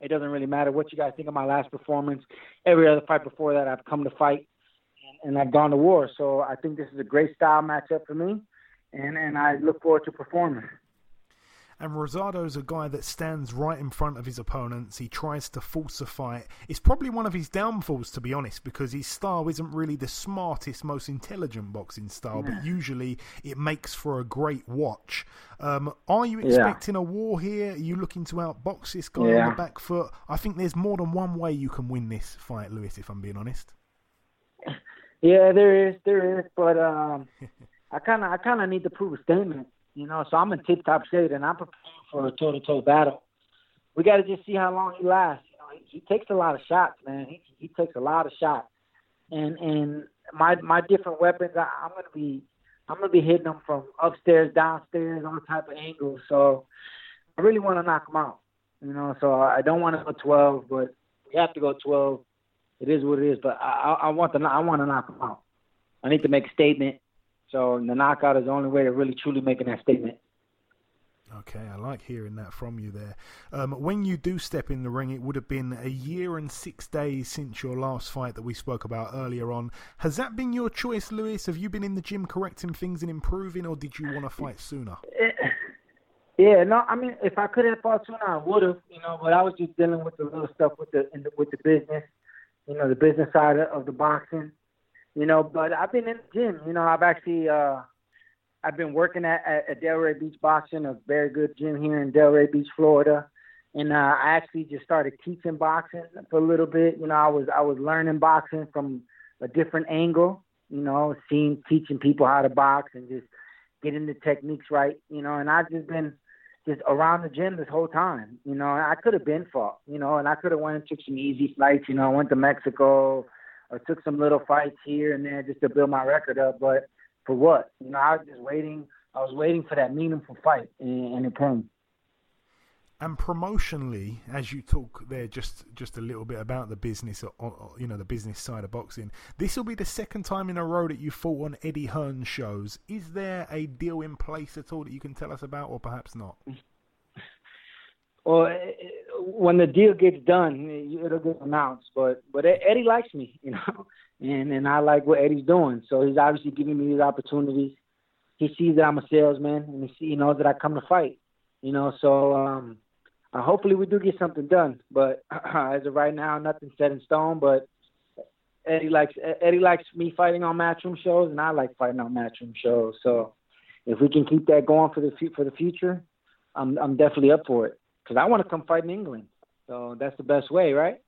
It doesn't really matter what you guys think of my last performance. Every other fight before that, I've come to fight and, and I've gone to war. So I think this is a great style matchup for me, and and I look forward to performing. And Rosado's a guy that stands right in front of his opponents. He tries to falsify. It. It's probably one of his downfalls, to be honest, because his style isn't really the smartest, most intelligent boxing style, yeah. but usually it makes for a great watch. Um, are you expecting yeah. a war here? Are you looking to outbox this guy yeah. on the back foot? I think there's more than one way you can win this fight, Lewis, if I'm being honest. Yeah, there is, there is, but um, I kind of, I kind of need to prove a statement you know, so I'm in tip top shape and I'm preparing for a toe to toe battle. We got to just see how long he lasts. You know, he, he takes a lot of shots, man. He he takes a lot of shots, and and my my different weapons, I, I'm gonna be I'm gonna be hitting them from upstairs, downstairs, all type of angles. So I really want to knock him out. You know, so I don't want to go 12, but we have to go 12. It is what it is. But I, I want to I want to knock him out. I need to make a statement so the knockout is the only way to really truly making that statement. Okay, I like hearing that from you there. Um, when you do step in the ring, it would have been a year and six days since your last fight that we spoke about earlier on. Has that been your choice, Lewis? Have you been in the gym correcting things and improving, or did you want to fight sooner? Yeah, no, I mean, if I could have fought sooner, I would have, you know. But I was just dealing with the little stuff with the, the with the business, you know, the business side of the boxing you know. But I've been in the gym. You know, I've actually uh, I've been working at, at, at Delray Beach Boxing, a very good gym here in Delray Beach, Florida. And uh, I actually just started teaching boxing for a little bit. You know, I was I was learning boxing from a different angle. You know, seeing teaching people how to box and just getting the techniques right. You know, and I've just been just around the gym this whole time. You know, I could have been fought. You know, and I could have went and took some easy flights. You know, I went to Mexico, or took some little fights here and there just to build my record up. But for what? You know, I was just waiting. I was waiting for that meaningful fight, and, and it came. And promotionally, as you talk there, just just a little bit about the business, uh, uh, uh, you know, the business side of boxing. This will be the second time in a row that you fought on Eddie Hearn shows. Is there a deal in place at all that you can tell us about, or perhaps not? Well, when the deal gets done, it'll get announced. But but Eddie likes me, you know, and and I like what Eddie's doing. So he's obviously giving me these opportunities. He sees that I'm a salesman, and he, he knows that I come to fight. You know, so um, uh, hopefully we do get something done. But as of right now, nothing's set in stone. But Eddie likes Eddie likes me fighting on matchroom shows, and I like fighting on matchroom shows. So if we can keep that going for the for the future, I'm I'm definitely up for it because I want to come fight in England. So that's the best way, right?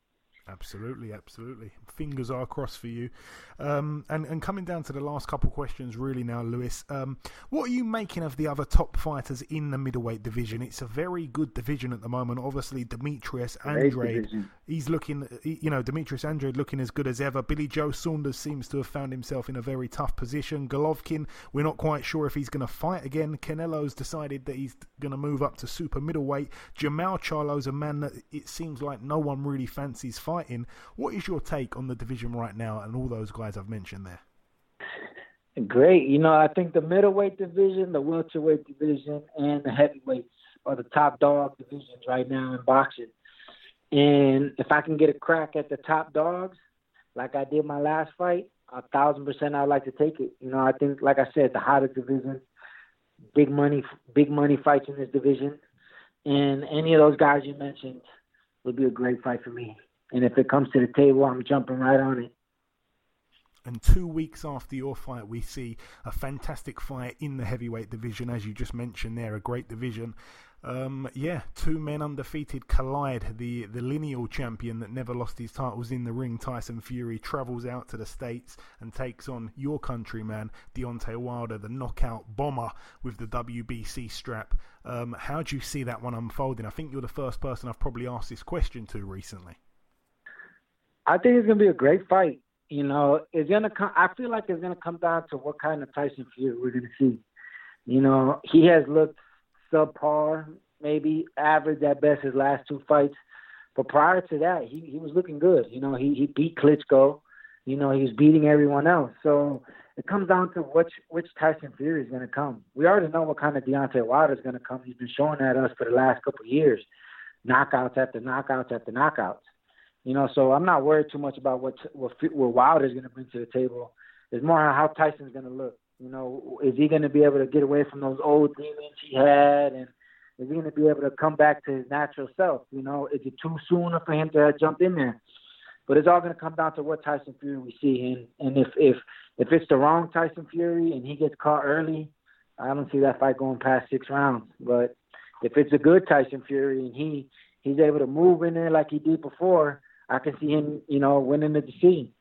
Absolutely, absolutely. Fingers are crossed for you. Um, and and coming down to the last couple questions, really now, Lewis. Um, what are you making of the other top fighters in the middleweight division? It's a very good division at the moment. Obviously, Demetrius Andrade, he's looking, you know, Demetrius Andrade looking as good as ever. Billy Joe Saunders seems to have found himself in a very tough position. Golovkin, we're not quite sure if he's going to fight again. Canelo's decided that he's going to move up to super middleweight. Jermall Charlo's a man that it seems like no one really fancies fighting What is your take on the division right now and all those guys I've mentioned there? Great. You know, I think the middleweight division, the welterweight division, and the heavyweights are the top dog divisions right now in boxing. And if I can get a crack at the top dogs, like I did my last fight, a thousand percent I'd like to take it. You know, I think, like I said, the hottest division, big money, big money fights in this division, and any of those guys you mentioned would be a great fight for me. And if it comes to the table, I'm jumping right on it. And two weeks after your fight, we see a fantastic fight in the heavyweight division, as you just mentioned there, a great division. Um, yeah, two men undefeated collide. The the lineal champion that never lost his titles in the ring, Tyson Fury, travels out to the States and takes on your countryman, Deontay Wilder, the knockout bomber with the WBC strap. Um, how do you see that one unfolding? I think you're the first person I've probably asked this question to recently. I think it's gonna be a great fight. You know, it's gonna come. I feel like it's gonna come down to what kind of Tyson Fury we're gonna see. You know, he has looked subpar, maybe average at best his last two fights. But prior to that, he he was looking good. You know, he he beat Klitschko. You know, he was beating everyone else. So it comes down to which which Tyson Fury is going to come. We already know what kind of Deontay Wilder is going to come. He's been showing that us for the last couple of years, knockouts after knockouts after knockouts. You know, so I'm not worried too much about what what, what Wilder's going to bring to the table. It's more how Tyson's going to look. You know, is he going to be able to get away from those old demons he had, and is he going to be able to come back to his natural self? You know, is it too soon for him to jump in there? But it's all going to come down to what Tyson Fury we see, and and if if if it's the wrong Tyson Fury and he gets caught early, I don't see that fight going past six rounds. But if it's a good Tyson Fury and he he's able to move in there like he did before, I can see him, you know, winning the decision.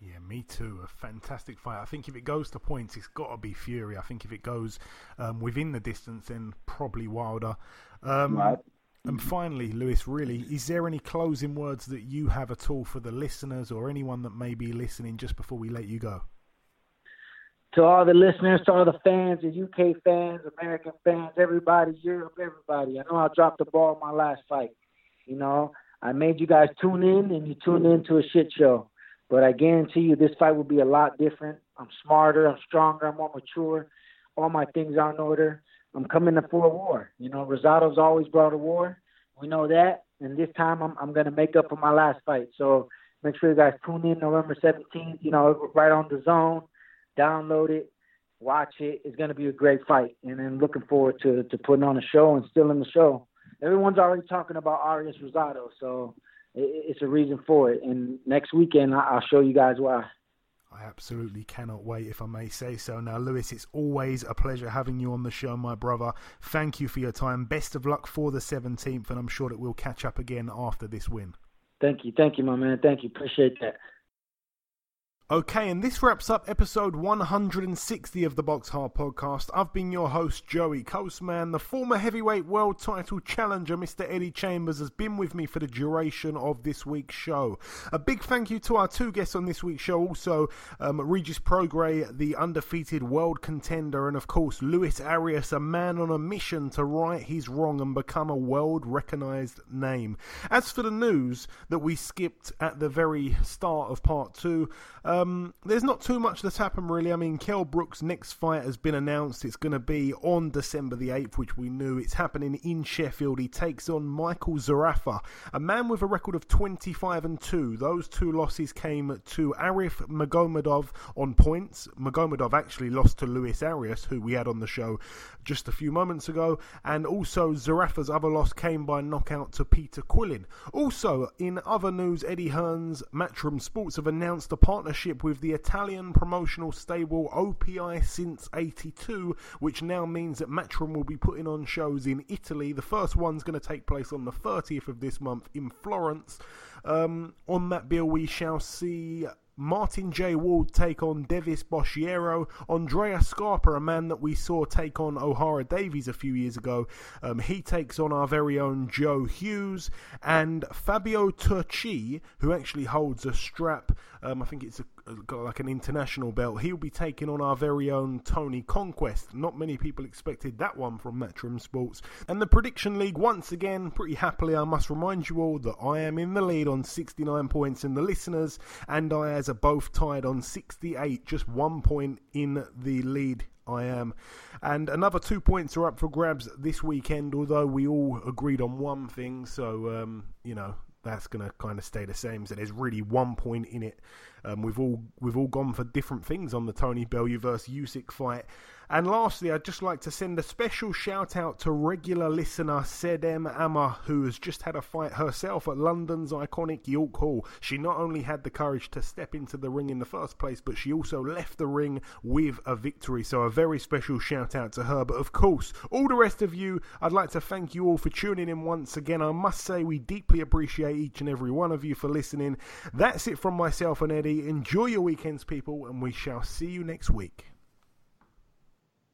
Yeah, me too. A fantastic fight. I think if it goes to points, it's got to be Fury. I think if it goes um, within the distance, then probably Wilder. Um, right. And finally, Lewis, really, is there any closing words that you have at all for the listeners or anyone that may be listening just before we let you go? To all the listeners, to all the fans, the UK fans, American fans, everybody, Europe, everybody. I know I dropped the ball in my last fight. You know, I made you guys tune in, and you tuned in to a shit show. But I guarantee you, this fight will be a lot different. I'm smarter, I'm stronger, I'm more mature. All my things are in order. I'm coming to a war. You know, Rosado's always brought a war. We know that. And this time, I'm I'm gonna make up for my last fight. So make sure you guys tune in November 17th. You know, right on the zone. Download it, watch it. It's gonna be a great fight. And then looking forward to to putting on a show and still in the show everyone's already talking about Arias Rosado, so it's a reason for it. And next weekend, I'll show you guys why. I absolutely cannot wait, if I may say so. Now, Lewis, it's always a pleasure having you on the show, my brother. Thank you for your time. Best of luck for the 17th, and I'm sure that we'll catch up again after this win. Thank you. Thank you, my man. Thank you. Appreciate that. Okay, and this wraps up episode 160 of the Box Hard podcast. I've been your host, Joey Coastman. The former heavyweight world title challenger, Mr. Eddie Chambers, has been with me for the duration of this week's show. A big thank you to our two guests on this week's show, also um, Regis Prograis, the undefeated world contender, and of course, Luis Arias, a man on a mission to right his wrong and become a world recognized name. As for the news that we skipped at the very start of part two, um, Um, there's not too much that's happened really. I mean, Kell Brook's next fight has been announced. It's going to be on December the 8th, which we knew. It's happening in Sheffield. He takes on Michael Zerafa, a man with a record of 25 and 2. Those two losses came to Arif Magomedov on points. Magomedov actually lost to Luis Arias, who we had on the show just a few moments ago. And also, Zerafa's other loss came by knockout to Peter Quillin. Also, in other news, Eddie Hearn's Matchroom Sports have announced a partnership partnership with the Italian promotional stable OPI since 82, which now means that Matchroom will be putting on shows in Italy. The first one's going to take place on the 30th of this month in Florence. Um, on that bill, we shall see Martin J. Ward take on Devis Boschiero. Andrea Scarpa, a man that we saw take on Ohara Davies a few years ago, um, he takes on our very own Joe Hughes. And Fabio Turchi, who actually holds a strap, um, I think it's a, got like an international belt, he'll be taking on our very own Tony Conquest. Not many people expected that one from Matchroom Sports. And the Prediction League, once again, pretty happily, I must remind you all that I am in the lead on 69 points in the listeners, and I, as are both tied on 68, just one point in the lead. I am. And another two points are up for grabs this weekend, although we all agreed on one thing, so, um, you know, that's going to kind of stay the same. So there's really one point in it. Um, we've all we've all gone for different things on the Tony Bellew versus Usyk fight. And lastly, I'd just like to send a special shout out to regular listener Sedem Amma, who has just had a fight herself at London's iconic York Hall. She not only had the courage to step into the ring in the first place, but she also left the ring with a victory. So a very special shout out to her. But of course, all the rest of you, I'd like to thank you all for tuning in once again. I must say, we deeply appreciate each and every one of you for listening. That's it from myself and Eddie. Enjoy your weekends, people, and we shall see you next week.